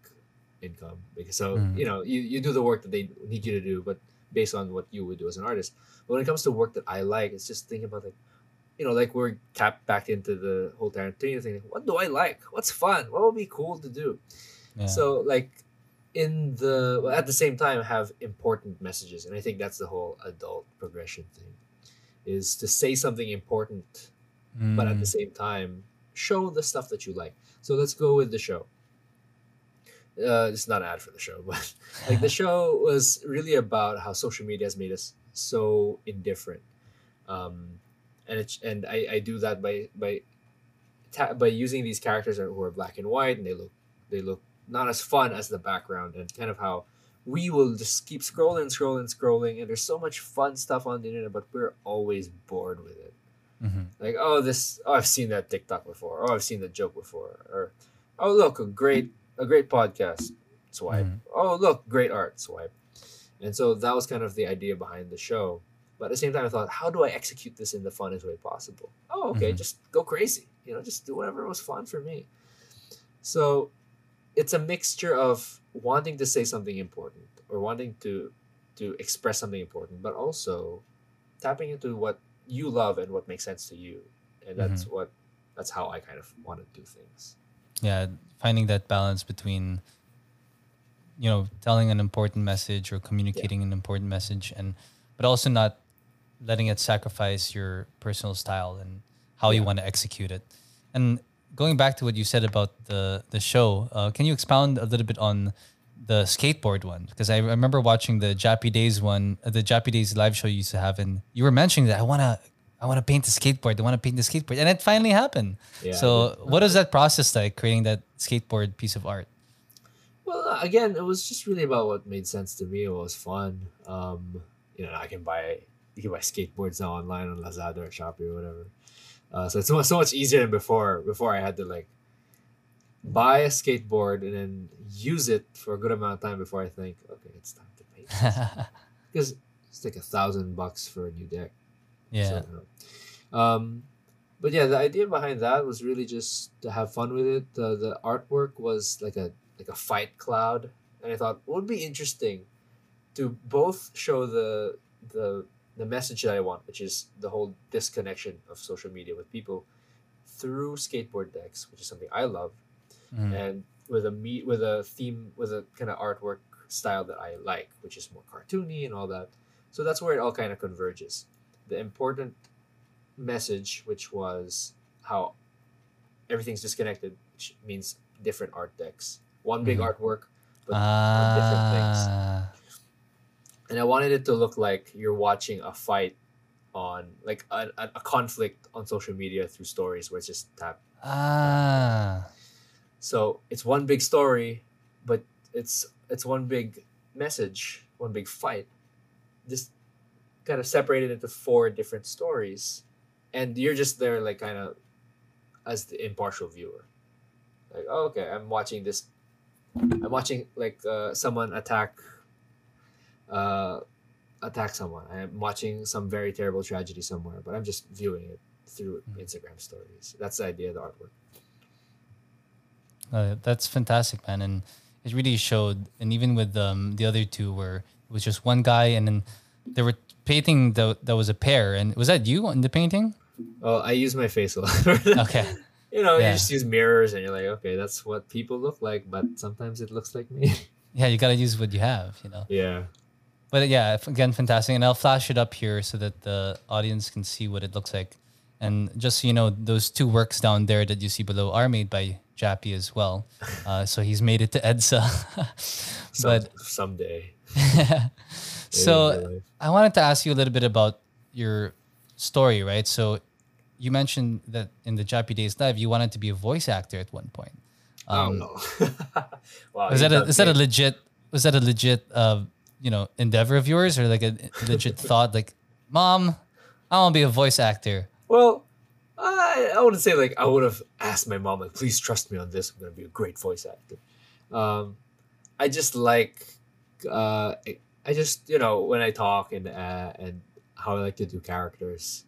B: income because so
A: Mm.
B: you know you, you do the work that they need you to do, but based on what you would do as an artist. But when it comes to work that I like, it's just thinking about like you know, like we're tapped back into the whole Tarantino thing. What do I like? What's fun? What would be cool to do?
A: Yeah.
B: So like in the well, at the same time have important messages, and I think that's the whole adult progression thing, is to say something important, but at the
A: Mm.
B: same time show the stuff that you like. So let's go with the show. Uh, it's not an ad for the show, (laughs) but like the (laughs) show was really about how social media has made us so indifferent um and it's and i i do that by by ta- by using these characters who are black and white and they look they look not as fun as the background and kind of how we will just keep scrolling scrolling scrolling and there's so much fun stuff on the internet but we're always bored with it
A: Mhm.
B: like oh this oh i've seen that tiktok before. Oh i've seen that joke before. Or oh look a great a great podcast swipe.
A: Mhm.
B: oh look great art swipe. And so that was kind of the idea behind the show. But at the same time i thought how do i execute this in the funnest way possible? Oh okay
A: Mhm.
B: just go crazy. You know just do whatever was fun for me. So it's a mixture of wanting to say something important or wanting to to express something important but also tapping into what you love and what makes sense to you. And that's what that's how i kind of want to do things.
A: Yeah finding that balance between you know telling an important message or communicating an important message and but also not letting it sacrifice your personal style and how you want to execute it. And going back to what you said about the the show uh, can you expound a little bit on the skateboard one because i remember watching the jappy days one the jappy days live show you used to have and you were mentioning that i want to i want to paint the skateboard i want to paint the skateboard and it finally happened
B: yeah
A: so, what is that process like creating that skateboard piece of art?
B: Well, uh, again, it was just really about what made sense to me. It was fun. Um, you know, I can buy you can buy skateboards now online on Lazada or Shopee or whatever. Uh, so it's so so much easier than before. Before I had to like buy a skateboard and then use it for a good amount of time before I think, okay, it's time to paint (laughs) because it's like a thousand bucks for a new deck.
A: yeah.
B: So, um, but yeah, the idea behind that was really just to have fun with it. Uh, the artwork was like a like a fight cloud, and I thought it would be interesting to both show the the the message that I want, which is the whole disconnection of social media with people through skateboard decks, which is something I love,
A: Mm.
B: and with a meet with a theme with a kind of artwork style that I like, which is more cartoony and all that. So that's where it all kind of converges. The important message, which was how everything's disconnected, which means different art decks, one big
A: Mhm.
B: artwork, but on different things.
A: Ah,
B: And I wanted it to look like you're watching a fight on like a, a, a conflict on social media through stories where it's just tap
A: ah,
B: So it's one big story, but it's it's one big message, one big fight. Just kind of separated into four different stories, and you're just there like kind of as the impartial viewer. Like, oh, okay, I'm watching this. I'm watching like uh, someone attack. Uh, attack someone. I'm watching some very terrible tragedy somewhere, but I'm just viewing it through
A: Mhm.
B: Instagram stories. That's the idea of the artwork.
A: Uh, that's fantastic, man. And it really showed. And even with um, the other two, where it was just one guy, and then they were painting the, that was a pair. And was that you in the painting?
B: Oh, I use my face a lot. (laughs)
A: Okay.
B: you know,
A: Yeah.
B: you just use mirrors and you're like, okay, that's what people look like, but sometimes it looks like me. (laughs)
A: Yeah, you got to use what you have, you know.
B: yeah.
A: But yeah, again, fantastic. And I'll flash it up here so that the audience can see what it looks like. And just so you know, those two works down there that you see below are made by Jappy as well. (laughs) Uh, so he's made it to EDSA. (laughs) But
B: someday. (laughs)
A: so
B: in my life.
A: I wanted to ask you a little bit about your story, right? So you mentioned that in the Jappy Days Live, you wanted to be a voice actor at one point.
B: oh
A: Um,
B: no. wow.
A: was that a, is that a legit was that a legit uh you know endeavor of yours or like a legit thought like mom I want to be a voice actor
B: Well, I, I wouldn't say like I would have asked my mom like, please trust me on this. I'm gonna be a great voice actor. Um, I just like, uh, I, just you know when I talk and uh, and how I like to do characters.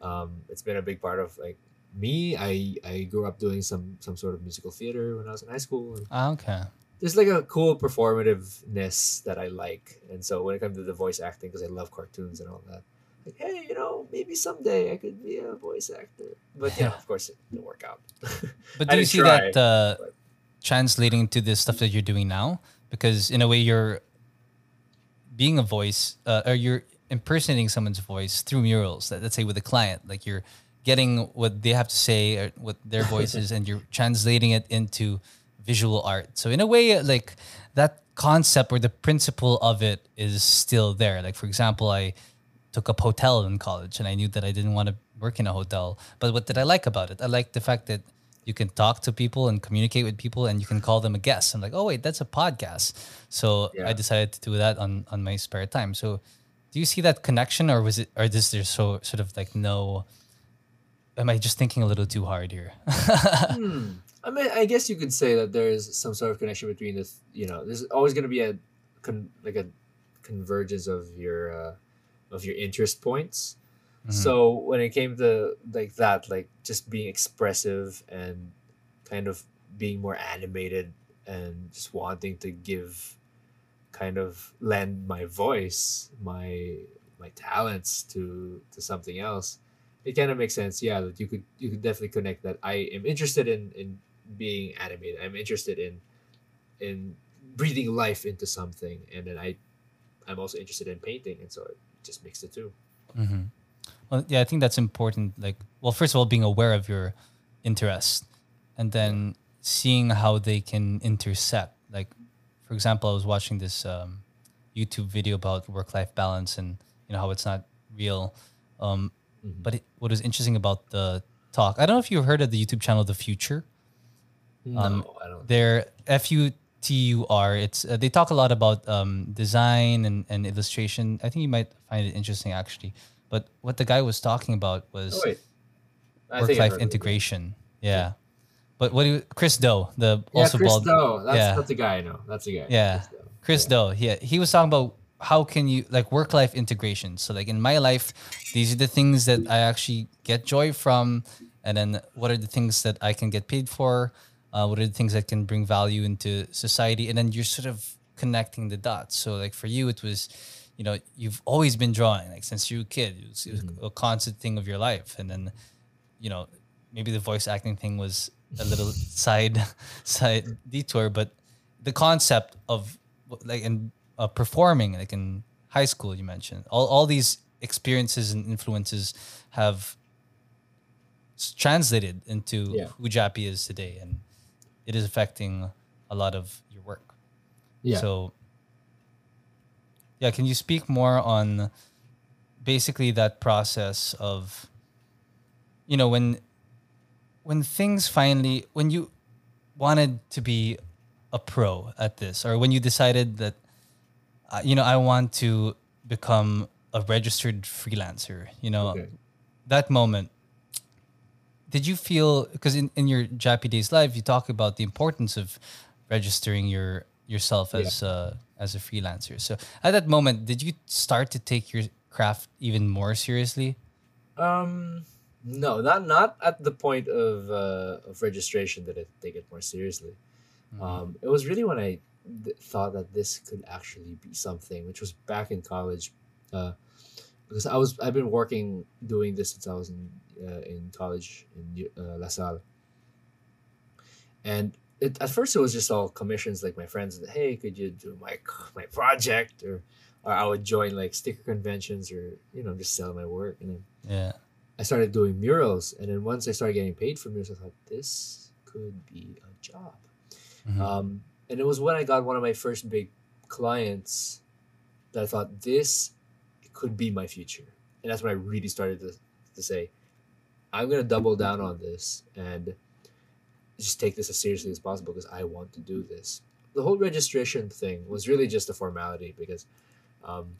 B: Um, it's been a big part of like me. I I grew up doing some some sort of musical theater when I was in high school. And
A: ah, okay
B: there's like a cool performativeness that I like, and so when it comes to the voice acting, because I love cartoons and all that, like, hey, you know, maybe someday I could be a voice actor. But yeah, of course, it didn't work out. (laughs)
A: But do you see
B: try,
A: that uh,
B: but-
A: translating to the stuff that you're doing now? Because in a way, you're being a voice, uh, or you're impersonating someone's voice through murals. Let- Let's say with a client, like you're getting what they have to say, or what their (laughs) voice is, and you're translating it into visual art. So in a way, like that concept or the principle of it is still there. Like for example, I took up hotel in college and I knew that I didn't want to work in a hotel. But what did I like about it? I liked the fact that you can talk to people and communicate with people and you can call them a guest. I'm like, oh wait, that's a podcast. So
B: Yeah.
A: I decided to do that on on my spare time. So do you see that connection or was it or is there so sort of like no am I just thinking a little too hard here? (laughs)
B: Hmm. I mean, I guess you could say that there is some sort of connection between this. you know, there's always going to be a, con- like a convergence of your, uh, of your interest points.
A: Mm-hmm.
B: So when it came to like that, like just being expressive and kind of being more animated and just wanting to give, kind of lend my voice, my my talents to to something else it kind of makes sense yeah that you could you could definitely connect that i am interested in in being animated i'm interested in in breathing life into something and then i i'm also interested in painting and so it just makes the two
A: hmm Well, yeah, I think that's important. Like, well, first of all, being aware of your interest, and then seeing how they can intersect. Like, for example, I was watching this um, YouTube video about work-life balance and you know how it's not real. Um,
B: Mhm.
A: But it, what was interesting about the talk, I don't know if you've heard of the YouTube channel The Futur.
B: no
A: Um,
B: i don't
A: They're F U T U R. It's uh, they talk a lot about um, design and, and illustration. I think you might find it interesting actually. But what the guy was talking about was
B: oh
A: work life
B: heard of it.
A: integration. Yeah. But what do you, Chris Do, the
B: yeah
A: also
B: chris
A: bald,
B: Doe. that's
A: yeah.
B: that's the guy i know that's the guy
A: Yeah.
B: Chris Do.
A: Chris Do, yeah, he was talking about how can you like work life integration. So like in my life, these are the things that I actually get joy from, and then what are the things that I can get paid for? Uh, what are the things that can bring value into society? And then you're sort of connecting the dots. So like for you, it was, you know, you've always been drawing like since you were a kid. It was, it was a constant thing of your life, and then, you know, maybe the voice acting thing was a little (laughs) side side detour, but the concept of like in uh, performing like in high school you mentioned all, all these experiences and influences have translated into
B: Yeah.
A: who Jappy is today and it is affecting a lot of your work
B: yeah
A: so yeah can you speak more on basically that process of you know when when things finally when you wanted to be a pro at this or when you decided that uh, you know I want to become a registered freelancer you know
B: Okay.
A: that moment did you feel because in, in your Jappy Days live you talk about the importance of registering your yourself as uh, as a freelancer. So at that moment did you start to take your craft even more seriously?
B: Um, no, not not at the point of uh, of registration that I take it more seriously. Um, it was really when I th- thought that this could actually be something, which was back in college, uh, because I was I've been working doing this since I was in in college in uh, La Salle, and it, at first it was just all commissions, like my friends, hey, could you do my (laughs) my project? Or or I would join like sticker conventions or you know just sell my work. And then
A: yeah.
B: I started doing murals, and then once I started getting paid for murals, I thought this could be a job.
A: Mhm.
B: Um, and it was when I got one of my first big clients that I thought this could be my future, and that's when I really started to to say, I'm gonna double down on this and just take this as seriously as possible because I want to do this. The whole registration thing was really just a formality because. Um,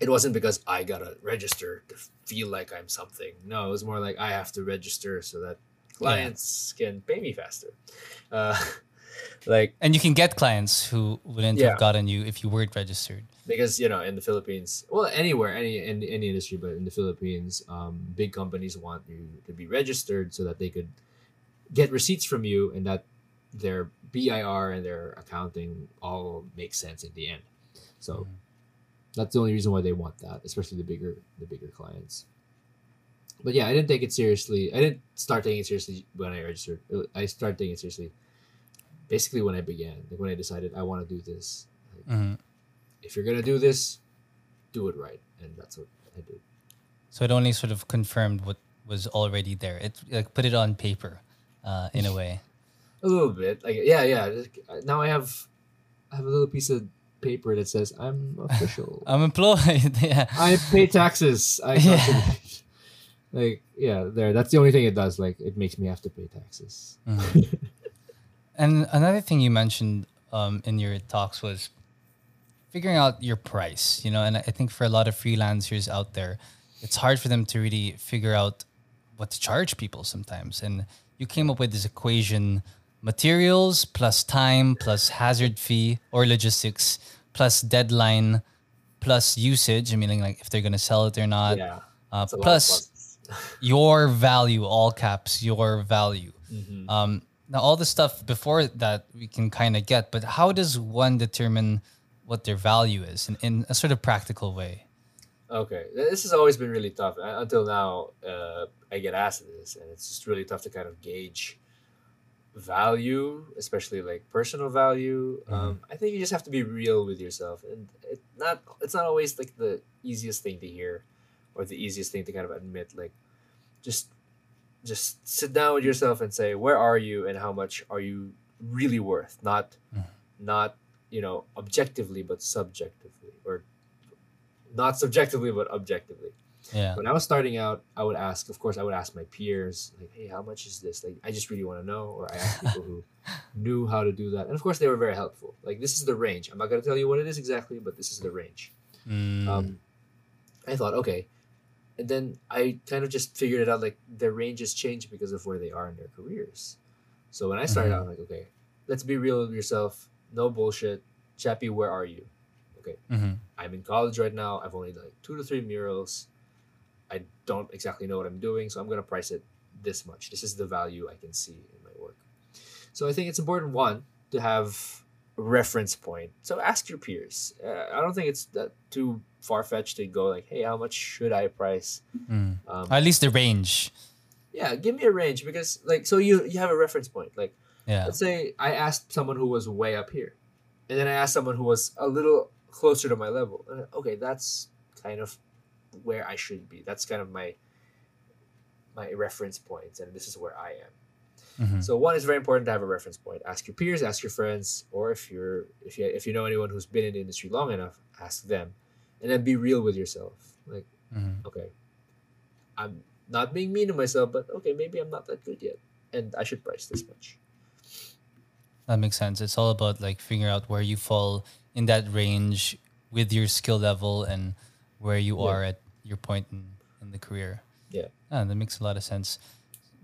B: it wasn't because I gotta register to feel like I'm something. No, it was more like I have to register so that clients can pay me faster. Uh, (laughs) like
A: and you can get clients who wouldn't
B: Yeah.
A: have gotten you if you weren't registered
B: because you know in the Philippines, well anywhere, any in any industry, but in the Philippines, um, big companies want you to be registered so that they could get receipts from you and that their BIR and their accounting all make sense in the end. So That's the only reason why they want that, especially the bigger the bigger clients. But yeah, I didn't take it seriously. I didn't start taking it seriously when I registered. I started taking it seriously basically when I began, like when I decided I want to do this. Like,
A: Mhm.
B: If you're gonna do this, do it right, and that's what I did.
A: So it only sort of confirmed what was already there. It like put it on paper, uh, in a way. (laughs)
B: A little bit, like yeah, yeah. Now I have, I have a little piece of paper that says I'm official. (laughs)
A: I'm employed. (laughs) yeah.
B: I pay taxes. I
A: Yeah.
B: like yeah, there. That's the only thing it does. Like it makes me have to pay taxes.
A: Mhm. And another thing you mentioned um, in your talks was figuring out your price. You know, and I think for a lot of freelancers out there, it's hard for them to really figure out what to charge people sometimes. And you came up with this equation: materials plus time plus hazard fee or logistics plus deadline plus usage. I mean, like if they're gonna sell it or not.
B: yeah,
A: Uh,
B: it's a lot of
A: plus your value, all caps, your value.
B: Mhm.
A: Um, now, all the stuff before that we can kind of get, but how does one determine what their value is in, in a sort of practical way?
B: Okay, this has always been really tough Uh, until now. Uh, I get asked this, and it's just really tough to kind of gauge value, especially like personal value. Um, I think you just have to be real with yourself, and it not it's not always like the easiest thing to hear, or the easiest thing to kind of admit. Like, just just sit down with yourself and say, where are you, and how much are you really worth? Not
A: Mhm.
B: not you know objectively, but subjectively, or not subjectively but objectively.
A: Yeah.
B: when i was starting out i would ask of course i would ask my peers like hey how much is this? Like i just really want to know or i asked people who (laughs) knew how to do that. And of course they were very helpful. Like this is the range. I'm not going to tell you what it is exactly but this is the range.
A: Mm,
B: um, i thought okay and then i kind of just figured it out like their ranges change because of where they are in their careers so when i started
A: Mhm.
B: out I'm like okay let's be real with yourself no bullshit Jappy where are you
A: mhm.
B: I'm in college right now. I've only done like two to three murals. I don't exactly know what I'm doing, so I'm gonna price it this much. This is the value I can see in my work. So I think it's important one to have a reference point. So ask your peers. Uh, I don't think it's that too far fetched to go like, hey, how much should I price?
A: Mm.
B: Um,
A: At least the range.
B: yeah, give me a range because like so you you have a reference point. Like
A: Yeah.
B: let's say I asked someone who was way up here, and then I asked someone who was a little closer to my level. Okay, that's kind of where I should be. That's kind of my my reference points, and this is where I am.
A: Mhm.
B: So one is very important to have a reference point. Ask your peers, ask your friends, or if you're if you if you know anyone who's been in the industry long enough, ask them, and then be real with yourself. Like,
A: Mhm.
B: okay, I'm not being mean to myself, but okay, maybe I'm not that good yet, and I should price this much.
A: That makes sense. It's all about like figuring out where you fall in that range with your skill level and where you
B: Yeah.
A: are at your point in, in the career.
B: Yeah.
A: Ah, that makes a lot of sense.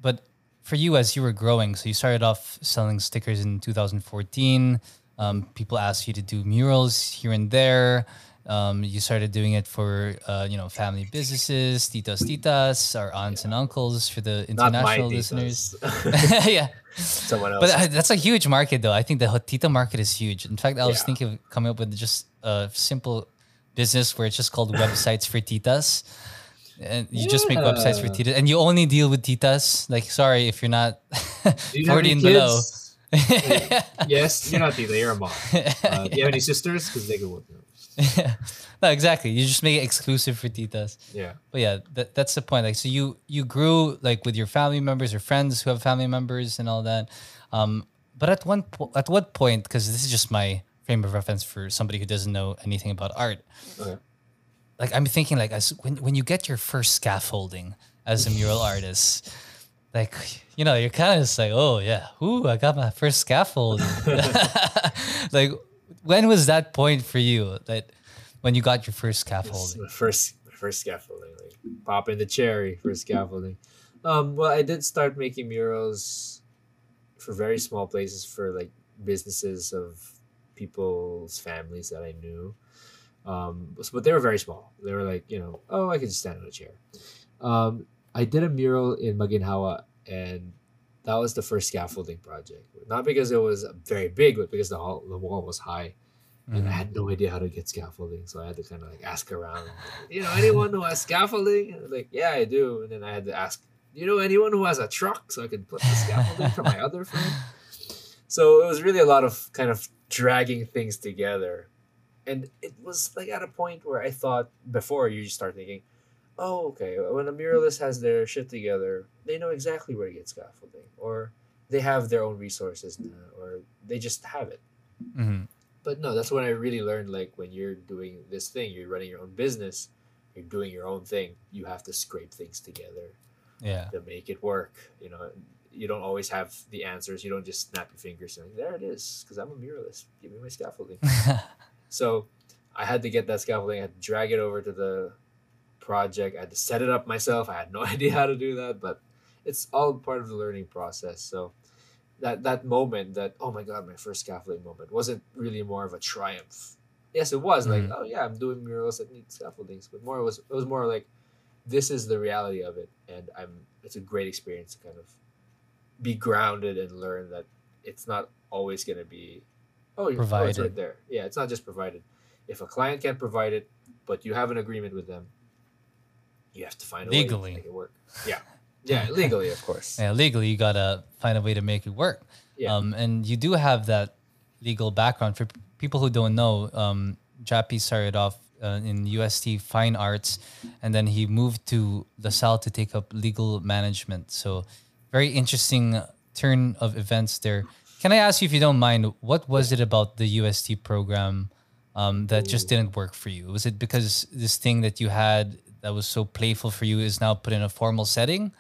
A: But for you, as you were growing, so you started off selling stickers in 2014. Um, people asked you to do murals here and there. Um, you started doing it for uh, you know family businesses, titas titas, our aunts and uncles for the international listeners. (laughs) (laughs) yeah,
B: Someone else.
A: but uh, that's a huge market, though. I think the Hotita market is huge. In fact, I was
B: Yeah.
A: thinking of coming up with just a simple business where it's just called websites for titas. And you just make websites for titas, and you only deal with titas. Like, sorry if you're not
B: you (laughs)
A: 40
B: any
A: and below.
B: yes, you're not Tita, you're a mom. Uh, do you have any sisters? Because they could work. (laughs)
A: no, exactly. You just make it exclusive for titas.
B: Yeah.
A: But yeah, that, that's the point. Like, so you you grew like with your family members or friends who have family members and all that. Um, but at one po- at what point? Because this is just my frame of reference for somebody who doesn't know anything about art.
B: Okay.
A: Like I'm thinking, like as when when you get your first scaffolding as a mural artist, like you know, you're kind of just like, oh yeah, ooh, I got my first scaffold. (laughs) like, when was that point for you? That when you got your first scaffolding?
B: first first scaffolding. Like pop in the cherry for scaffolding. Um, well, I did start making murals for very small places for like businesses of people's families that I knew. Um, but they were very small. They were like, you know, oh, I can just stand on a chair. Um, I did a mural in Maginhawa, and that was the first scaffolding project. Not because it was very big, but because the hall, the wall was high, And I mm-hmm. had no idea how to get scaffolding, so I had to kind of like ask around. You know, anyone who has scaffolding? And like, yeah, I do. And then I had to ask, you know, anyone who has a truck so I could put the scaffolding for my (laughs) other friend. So it was really a lot of kind of dragging things together, and it was like at a point where I thought before you start thinking, oh, okay, when a muralist has their shit together, they know exactly where to get scaffolding, or they have their own resources now, or they just have it.
A: Mhm.
B: But no, that's when I really learned like when you're doing this thing, you're running your own business, you're doing your own thing, you have to scrape things together
A: Yeah.
B: to make it work. You know, you don't always have the answers. You don't just snap your fingers and there it is, because I'm a muralist. Give me my scaffolding. (laughs) so I had to get that scaffolding. I had to drag it over to the project. I had to set it up myself. I had no (laughs) idea how to do that, but it's all part of the learning process. So that that moment, that oh my god, my first scaffolding moment, wasn't really more of a triumph. Yes, it was like
A: Mhm.
B: oh yeah, I'm doing murals that need scaffoldings, but more was it was more like this is the reality of it, and I'm it's a great experience to kind of be grounded and learn that it's not always going to be oh, you're, oh it's right there. Yeah, it's not just provided. If a client can't provide it, but you have an agreement with them, you have to find a
A: Legally.
B: way to make it work. (laughs) Yeah, yeah, legally, of course.
A: yeah, legally you gotta find a way to make it work.
B: Yeah.
A: Um, and you do have that legal background. For p- people who don't know, um, Jappy started off uh, in UST Fine Arts, and then he moved to LaSalle to take up legal management. So, very interesting turn of events there. Can I ask you, if you don't mind, what was it about the UST program um, that just didn't work for you? Was it because this thing that you had that was so playful for you is now put in a formal setting?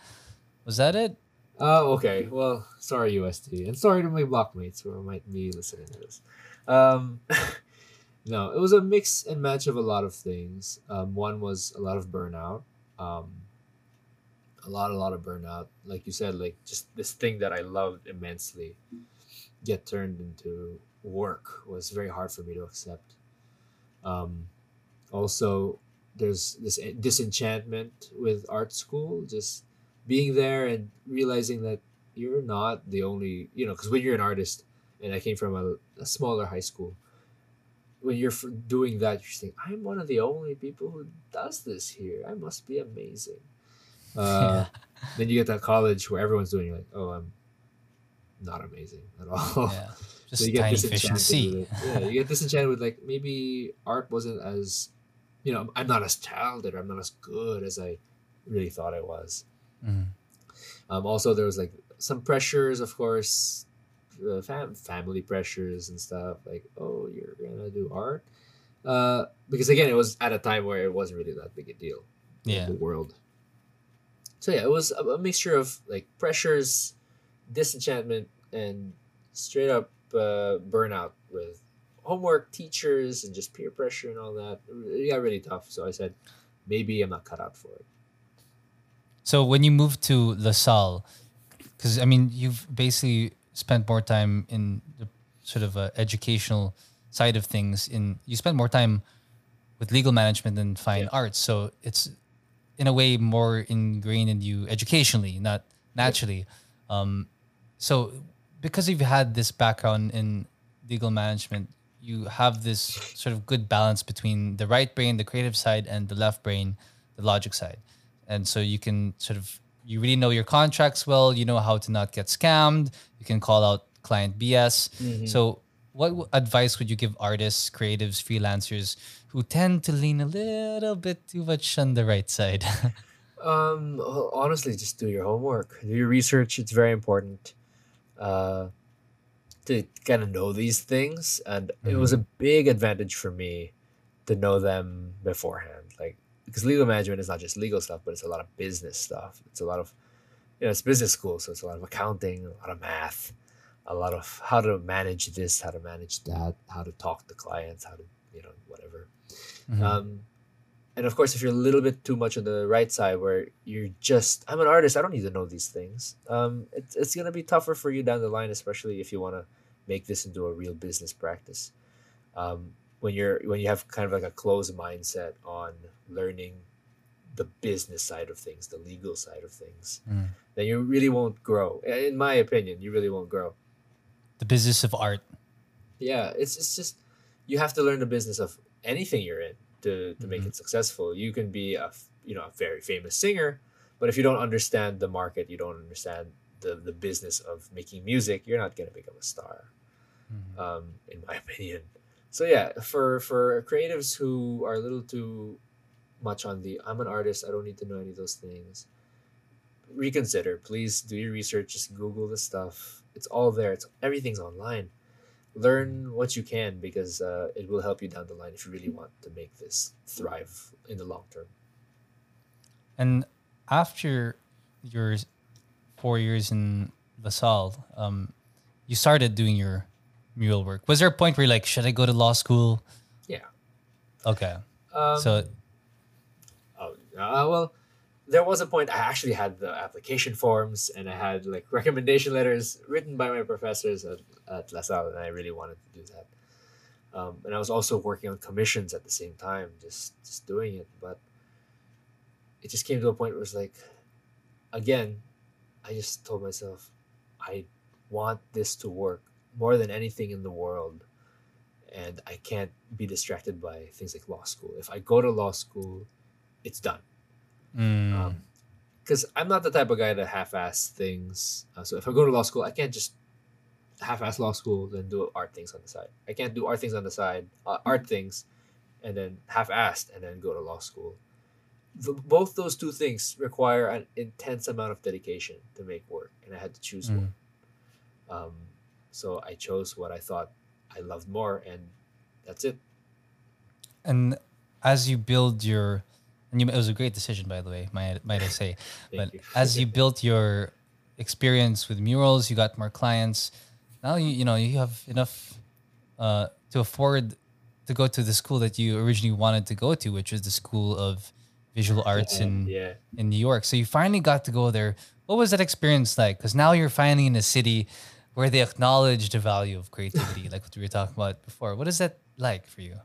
A: Was that it?
B: Oh, okay. Well, sorry, UST, and sorry to my blockmates who might be listening to this. Um, (laughs) no, it was a mix and match of a lot of things. Um, one was a lot of burnout. Um, a lot, a lot of burnout. Like you said, like just this thing that I loved immensely get turned into work was very hard for me to accept. Um, also, there's this disenchantment with art school, just being there and realizing that you're not the only, you know, because when you're an artist, and I came from a, a smaller high school, when you're doing that, you're saying, I'm one of the only people who does this here. I must be amazing. (laughs) Uh, Then you get that college where everyone's doing, like, oh, I'm not amazing at all.
A: Yeah, (laughs)
B: So
A: just
B: you get
A: tiny fish in the
B: disenchanted
A: sea.
B: with it. Yeah, you get disenchanted with like maybe art wasn't as, you know, I'm not as talented, I'm not as good as I really thought I was.
A: Mhm.
B: Um, also, there was like some pressures, of course, uh, fam- family pressures and stuff. Like, oh, you're gonna do art, uh, because again, it was at a time where it wasn't really that big a deal in
A: Yeah.
B: the world. So yeah, it was a, a mixture of like pressures, disenchantment, and straight up uh, burnout with homework, teachers, and just peer pressure and all that. It got really tough. So I said, maybe I'm not cut out for it.
A: So when you moved to LaSalle, because I mean, you've basically spent more time in the sort of uh, educational side of things. In you spent more time with legal management than fine
B: Yeah.
A: arts, so it's in a way more ingrained in you educationally, not naturally. Um, so because you've had this background in legal management, you have this sort of good balance between the right brain, the creative side, and the left brain, the logic side. And so you can sort of you really know your contracts well. You know how to not get scammed. You can call out client BS. So what advice would you give artists, creatives, freelancers who tend to lean a little bit too much on the right side? (laughs)
B: Um, honestly, just do your homework, do your research. It's very important uh, to kind of know these things, and it was a big advantage for me to know them beforehand. Like because legal management is not just legal stuff, but it's a lot of business stuff. It's a lot of you know, it's business school, so it's a lot of accounting, a lot of math, a lot of how to manage this, how to manage that, how to talk to clients, how to you know whatever.
A: Mhm.
B: Um, and of course, if you're a little bit too much on the right side, where you're just, I'm an artist, I don't need to know these things. Um, it's it's gonna be tougher for you down the line, especially if you want to make this into a real business practice. Um, when you're when you have kind of like a closed mindset on learning the business side of things, the legal side of things,
A: Mm.
B: then you really won't grow. In my opinion, you really won't grow.
A: the business of art.
B: Yeah, it's it's just you have to learn the business of anything you're in to, to make
A: Mhm.
B: it successful. You can be a you know a very famous singer, but if you don't understand the market, you don't understand the, the business of making music, you're not gonna become a star.
A: Mhm.
B: Um, in my (laughs) opinion. So yeah, for for creatives who are a little too much on the I'm an artist, I don't need to know any of those things. Reconsider, please do your research. Just Google the stuff. It's all there. It's everything's online. Learn what you can because uh, it will help you down the line if you really want to make this thrive in the long term.
A: And after your four years in LaSalle, um, you started doing your mural work. Was there a point where you're like, should I go to law school?
B: Yeah.
A: Okay.
B: Um,
A: so
B: Oh, uh, well, there was a point I actually had the application forms and I had like (laughs) recommendation letters written by my professors at, at La Salle, and I really wanted to do that. Um, and I was also working on commissions at the same time, just just doing it. But it just came to a point where it was like, again, I just told myself, I want this to work more than anything in the world. And I can't be distracted by things like law school. If I go to law school, it's done.
A: mm,
B: Because I'm not the type of guy to half-ass things. Uh, so if I go to law school, I can't just half-ass law school then do art things on the side. I can't do art things on the side, uh, art things, and then half-assed and then go to law school. The, both those two things require an intense amount of dedication to make work, and I had to choose
A: Mm.
B: one. Um, so I chose what I thought I loved more, and that's it.
A: and as you build your, and you, it was a great decision, by the way, might, might I (laughs) say. But
B: you.
A: as you (laughs) built your experience with murals, you got more clients. Now you you know you have enough uh, to afford to go to the school that you originally wanted to go to, which was the School of Visual Arts in
B: yeah.
A: in New York. So you finally got to go there. What was that experience like? Because now you're finally in a city where they acknowledge the value of creativity, like what we were talking about before. What is that like for you?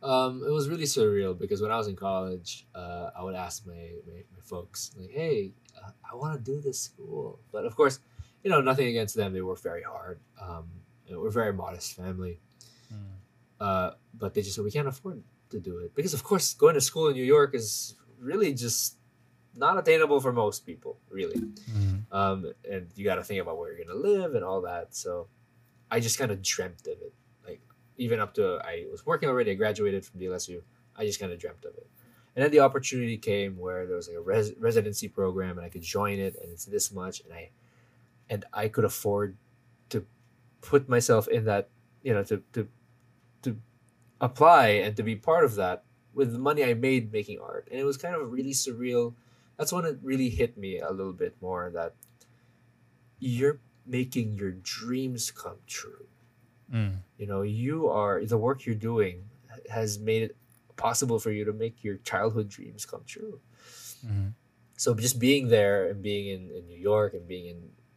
B: Um, it was really surreal because when I was in college, uh, I would ask my, my, my folks, like, hey, uh, I want to do this school. But of course, you know, nothing against them. They work very hard. Um, we're a very modest family.
A: Mm.
B: Uh, but they just said, we can't afford to do it. Because, of course, going to school in New York is really just not attainable for most people, really.
A: Mm.
B: Um, and you got to think about where you're going to live and all that. So I just kind of dreamt of it. Like, even up to I was working already, I graduated from DLSU. I just kind of dreamt of it. And then the opportunity came where there was like a res- residency program and I could join it and it's this much and I and I could afford to put myself in that, you know, to to to apply and to be part of that with the money I made making art. And it was kind of a really surreal. That's when it really hit me a little bit more that you're making your dreams come true.
A: Mm.
B: You know, you are the work you're doing has made it possible for you to make your childhood dreams come true.
A: Mm.
B: So just being there and being in, in New York and being in,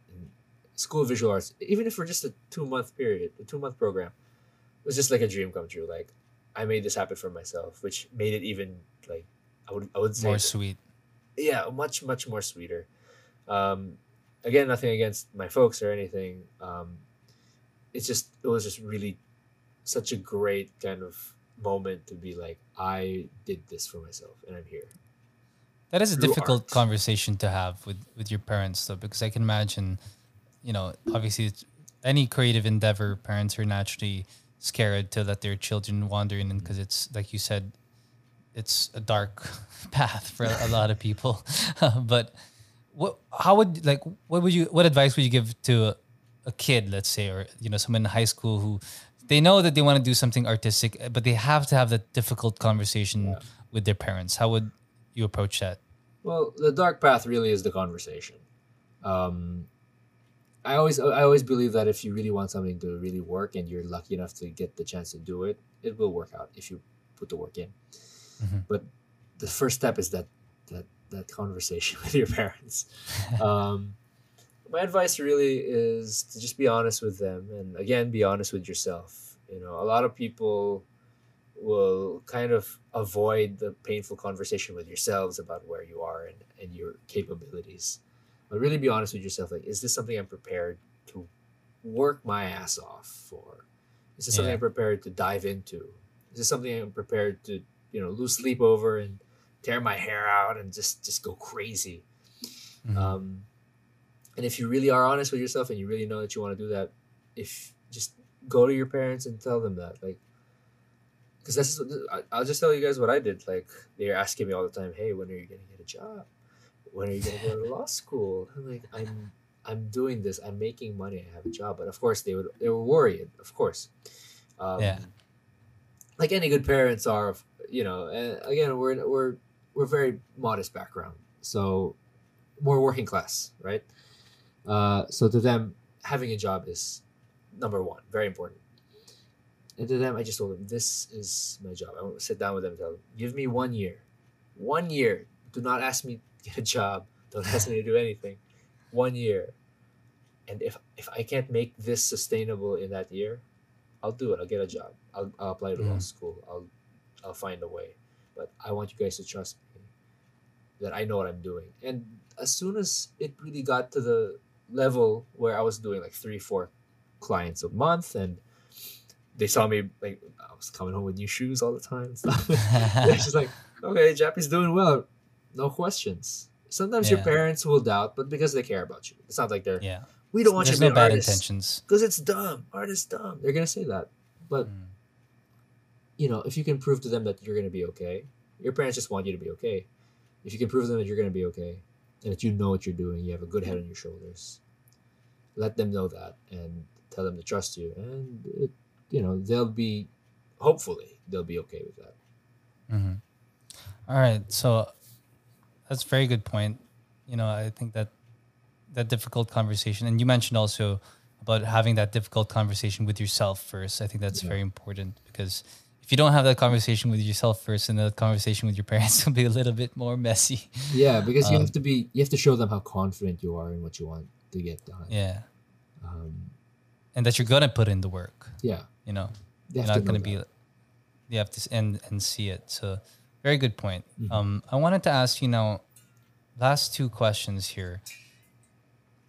B: in School of Visual Arts, even if for just a two month period, a two month program, was just like a dream come true. Like I made this happen for myself, which made it even like I would I would say
A: More sweet.
B: Yeah, much much more sweeter. Um, again, nothing against my folks or anything. Um, it's just it was just really such a great kind of moment to be like I did this for myself and I'm here.
A: That is a
B: through
A: difficult
B: art.
A: conversation to have with with your parents, though, because I can imagine, you know, obviously, it's, any creative endeavor, parents are naturally scared to let their children wander in, because it's like you said, it's a dark (laughs) path for a lot of people. (laughs) but what, how would like, what would you, what advice would you give to a, a kid, let's say, or you know, someone in high school who they know that they want to do something artistic, but they have to have that difficult conversation
B: Yeah.
A: with their parents? How would you approach that?
B: Well, the dark path really is the conversation. Um, I always I always believe that if you really want something to really work and you're lucky enough to get the chance to do it, it will work out if you put the work in.
A: Mhm.
B: But the first step is that that that conversation (laughs) with your parents. (laughs) um, my advice really is to just be honest with them, and again, be honest with yourself. You know, a lot of people will kind of avoid the painful conversation with yourselves about where you are and, and your capabilities. But really be honest with yourself like, is this something I'm prepared to work my ass off for? Is this something I'm prepared to dive into? Is this something I'm prepared to, you know, lose sleep over and tear my hair out and just just go crazy?
A: Mhm.
B: Um, and if you really are honest with yourself and you really know that you want to do that, if just go to your parents and tell them that, like, because that's I'll just tell you guys what I did. Like they're asking me all the time, "Hey, when are you gonna get a job? When are you gonna go to law school?" I'm like, "I'm I'm doing this. I'm making money. I have a job." But of course, they would they were worried. Of course, um,
A: Yeah.
B: like any good parents are. You know, and again, we're we're we're very modest background, so we're working class, right? Uh, so to them, having a job is number one, very important. And to them, I just told them, this is my job. I want to sit down with them and tell them, give me one year. One year. Do not ask me to get a job. Don't ask me to do anything. One year. And if if I can't make this sustainable in that year, I'll do it. I'll get a job. I'll, I'll apply to law
A: Mhm.
B: school. I'll I'll find a way. But I want you guys to trust me that I know what I'm doing. And as soon as it really got to the level where I was doing like three, four clients a month, and they saw me like I was coming home with new shoes all the time and stuff. (laughs) (laughs) They're just like, okay, Jappy's doing well, no questions. Sometimes your parents will doubt, but because they care about you, it's not like they're
A: yeah.
B: we don't want
A: There's
B: you to be
A: bad
B: artist
A: intentions.
B: because it's dumb. Art is dumb. They're gonna say that, but
A: Mm.
B: You know, if you can prove to them that you're going to be okay, your parents just want you to be okay. If you can prove to them that you're going to be okay and that you know what you're doing, you have a good head on your shoulders, let them know that and tell them to trust you. And, it, you know, they'll be, hopefully, they'll be okay with that.
A: Mhm. All right. So that's a very good point. You know, I think that that difficult conversation, and you mentioned also about having that difficult conversation with yourself first. I think that's
B: Yeah.
A: very important because if you don't have that conversation with yourself first, and the conversation with your parents (laughs) will be a little bit more messy.
B: Yeah, because you
A: Um,
B: have to be, you have to show them how confident you are in what you want to get done.
A: Yeah,
B: Um,
A: and that you're gonna put in the work.
B: yeah.
A: You know,
B: They
A: you're not
B: to
A: be
B: that.
A: you have to and and see it so very good point
B: Mhm.
A: um i wanted to ask you now last two questions here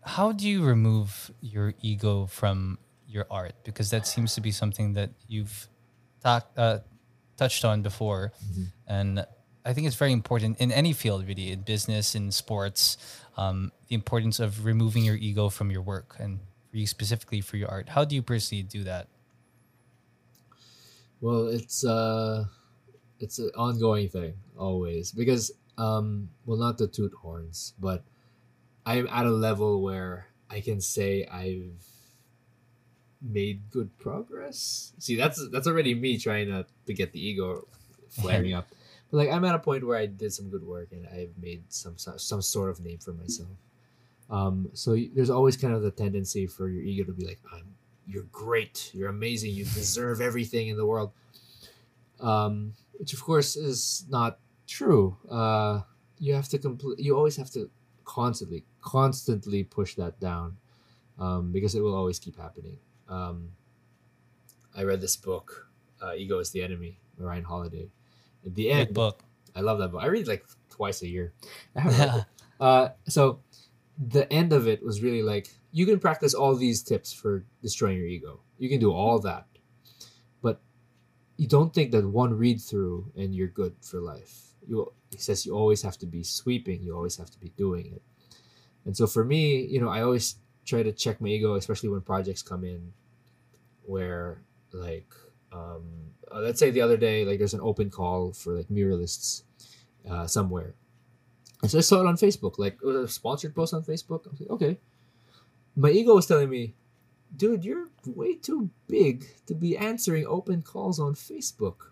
A: how do you remove your ego from your art because that seems to be something that you've talk, uh, touched on before.
B: Mhm.
A: and i think it's very important in any field really in business in sports um, the importance of removing your ego from your work and for you specifically for your art. How do you personally do that?
B: Well, it's uh it's an ongoing thing always because um well not to toot horns, but I'm at a level where I can say I've made good progress. See, that's that's already me trying to to get the ego flaring up. But like I'm at a point where I did some good work and I've made some some, sort of name for myself. Um, so there's always kind of the tendency for your ego to be like, I'm you're great, you're amazing, you deserve everything in the world. Um, which of course is not true. Uh, you have to complete. You always have to constantly, constantly push that down, um, because it will always keep happening. Um, I read this book, uh, "Ego Is the Enemy" by Ryan Holiday. At the end,
A: good book
B: I love that book. I read like twice a year. (laughs) I haven't read (laughs) it. Uh, so the end of it was really like you can practice all these tips for destroying your ego. You can do all that, but you don't think that one read through and you're good for life. You he says you always have to be sweeping. You always have to be doing it. And so for me, you know, I always try to check my ego, especially when projects come in, where like um, uh, let's say the other day, like there's an open call for like muralists uh, somewhere. And so I saw it on Facebook, like it was a sponsored post on Facebook. I was like, okay. My ego was telling me, dude, you're way too big to be answering open calls on Facebook.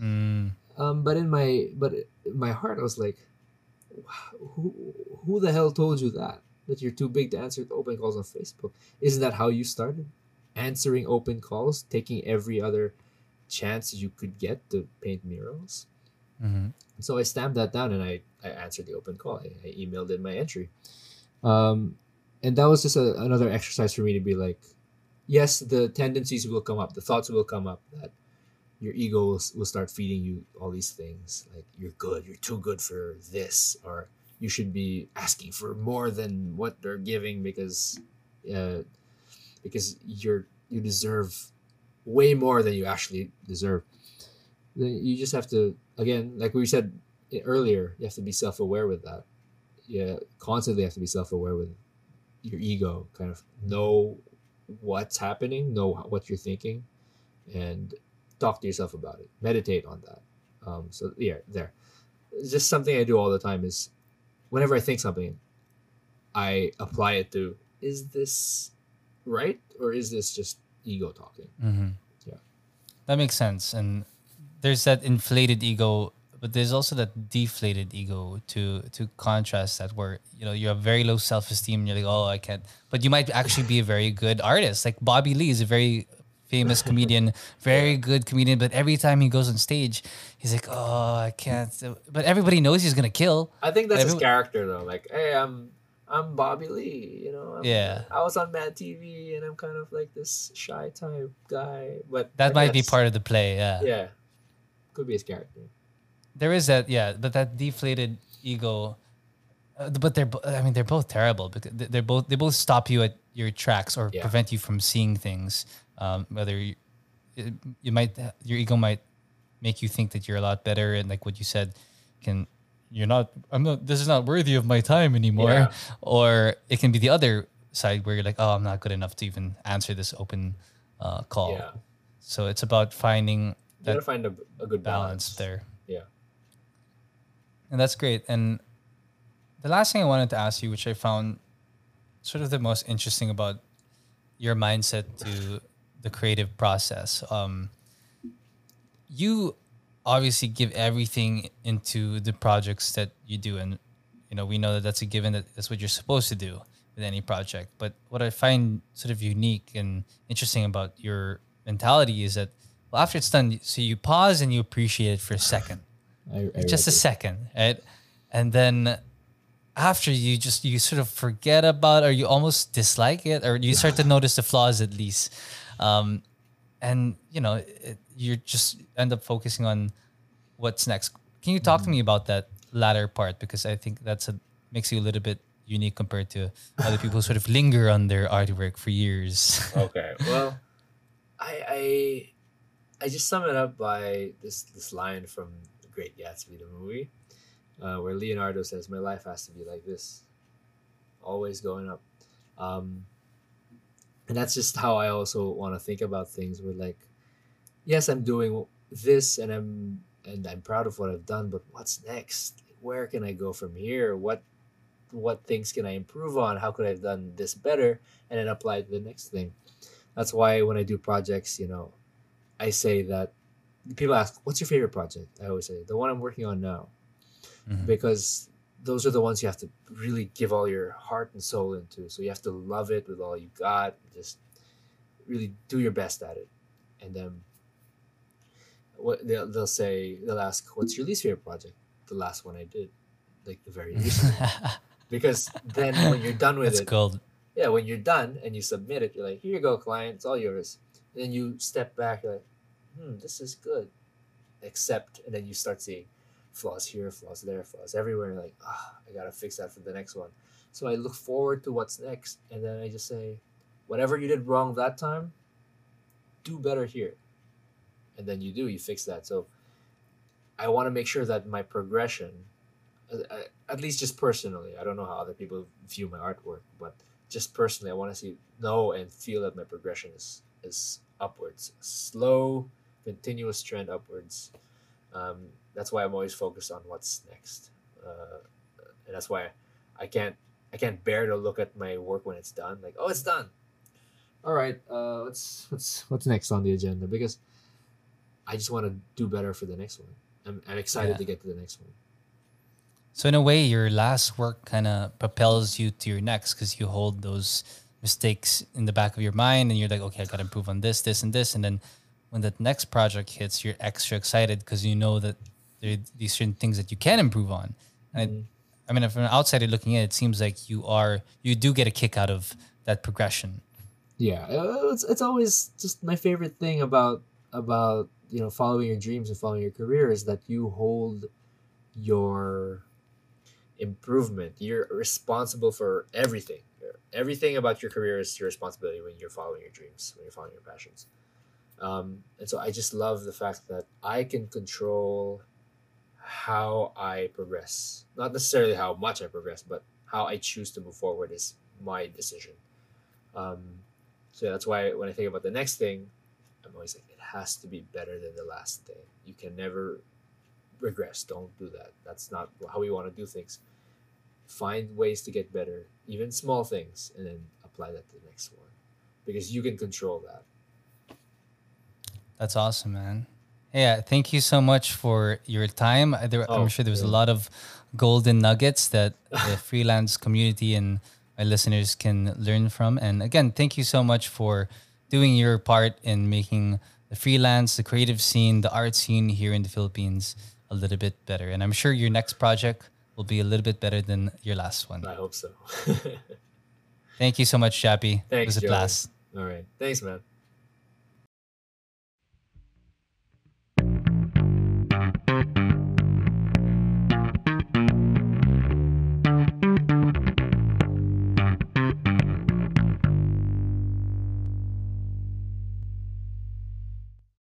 A: Mm,
B: Um, but in my but in my heart, I was like, who who the hell told you that that you're too big to answer open calls on Facebook? Isn't that how you started? Answering open calls, taking every other chance you could get to paint murals.
A: mhm.
B: So I stamped that down and I, I answered the open call. I, I emailed in my entry. Um, and that was just a, another exercise for me to be like, yes, the tendencies will come up, the thoughts will come up that your ego will, will start feeding you all these things like you're good, you're too good for this, or you should be asking for more than what they're giving because uh, because you're you deserve way more than you actually deserve. You just have to again, like we said earlier, you have to be self aware with that. Yeah, constantly have to be self aware with your ego. Kind of know what's happening, know what you're thinking, and talk to yourself about it. Meditate on that. Um, so yeah, there. Just something I do all the time. Is whenever I think something, I apply it to is this right or is this just ego talking?
A: Mm-hmm.
B: Yeah.
A: That makes sense. And there's that inflated ego, but there's also that deflated ego to to contrast that where you know you have very low self esteem and you're like, oh, I can't. But you might actually be a very good artist. Like Bobby Lee is a very famous (laughs) comedian, very good comedian. But every time he goes on stage, he's like, oh, I can't. But everybody knows he's gonna kill.
B: I think that's his character though. Like, hey, I'm I'm Bobby Lee. You know. I'm,
A: Yeah.
B: I was on Mad TV, and I'm kind of like this shy type guy. But
A: That
B: I
A: might be part of the play. Yeah.
B: Yeah. Could be his character.
A: There is that. Yeah, but that deflated ego. Uh, but they're, I mean, they're both terrible because they- they're both. They both stop you at your tracks or
B: Yeah.
A: prevent you from seeing things. Um, whether you, it, you might your ego might make you think that you're a lot better and like what you said can you're not i'm not this is not worthy of my time anymore
B: Yeah. (laughs)
A: or it can be the other side where you're like oh i'm not good enough to even answer this open uh, call
B: Yeah.
A: so it's about finding
B: You gotta find a, a good
A: balance
B: balance.
A: there
B: Yeah.
A: and that's great and the last thing i wanted to ask you which i found sort of the most interesting about your mindset to the creative process. Um, you obviously give everything into the projects that you do and you know we know that that's a given that that's what you're supposed to do with any project. But what i find sort of unique and interesting about your mentality is that well after it's done so you pause and you appreciate it for a second.
B: I, I
A: just a
B: it.
A: second right? And then after you just you sort of forget about or you almost dislike it or you start to notice the flaws at least um, and you know it, you just end up focusing on what's next. Can you talk to me about that latter part? Because i think that's a makes you a little bit unique compared to other people who sort of linger on their artwork for years. (laughs)
B: Okay. Well, I I I just sum it up by this this line from The Great Gatsby, the movie, uh, where Leonardo says, "My life has to be like this, always going up," um, and that's just how I also want to think about things. Where like, yes, I'm doing this, and I'm and I'm proud of what I've done, but what's next? Where can I go from here? What what things can I improve on? How could I have done this better? And then apply it to the next thing. That's why when I do projects, you know, I say that people ask, "What's your favorite project?" I always say the one I'm working on now,
A: Mhm.
B: because those are the ones you have to really give all your heart and soul into. So you have to love it with all you got. Just really do your best at it, and then what they'll, they'll say they'll ask, "What's your least favorite project?" The last one I did, like the very least, (laughs) because then when you're done with
A: that's
B: it,
A: gold
B: yeah, when you're done and you submit it, you're like, here you go, client, it's all yours. And then you step back, you're like, hmm, this is good. Accept, and then you start seeing flaws here, flaws there, flaws everywhere. Like, ah, I gotta fix that for the next one. So I look forward to what's next, and then I just say, whatever you did wrong that time, do better here. And then you do, you fix that. So I want to make sure that my progression, uh, uh, at least just personally, I don't know how other people view my artwork, but just personally, I want to see, know, and feel that my progression is is upwards, slow, continuous trend upwards. Um, that's why I'm always focused on what's next, uh, and that's why I can't I can't bear to look at my work when it's done. Like, oh, it's done. All right, uh, what's what's what's next on the agenda? Because I just want to do better for the next one. I'm, I'm excited
A: Yeah.
B: to get to the next one.
A: So in a way, your last work kind of propels you to your next because you hold those mistakes in the back of your mind, and you're like, okay, I got to improve on this, this, and this, and then when that next project hits, you're extra excited because you know that there are these certain things that you can improve on. And
B: Mhm.
A: I mean, from an outsider looking in, it seems like you are you do get a kick out of that progression.
B: yeah uh, it's, it's always just my favorite thing about about you know following your dreams and following your career is that you hold your improvement you're responsible for everything everything about your career is your responsibility when you're following your dreams when you're following your passions Um, and so I just love the fact that I can control how I progress. Not necessarily how much I progress, but how I choose to move forward is my decision. Um, so that's why when I think about the next thing, I'm always like, it has to be better than the last thing. You can never regress. Don't do that. That's not how we want to do things. Find ways to get better, even small things, and then apply that to the next one because you can control that.
A: That's awesome, man. Yeah, thank you so much for your time. There,
B: Oh,
A: I'm sure there was a lot of golden nuggets that the (laughs) freelance community and my listeners can learn from. And again, thank you so much for doing your part in making the freelance, the creative scene, the art scene here in the Philippines a little bit better. And I'm sure your next project will be a little bit better than your last one.
B: I hope so. (laughs)
A: Thank you so much, Jappy.
B: Thanks, it
A: was a
B: Joey.
A: blast.
B: All right. Thanks, man.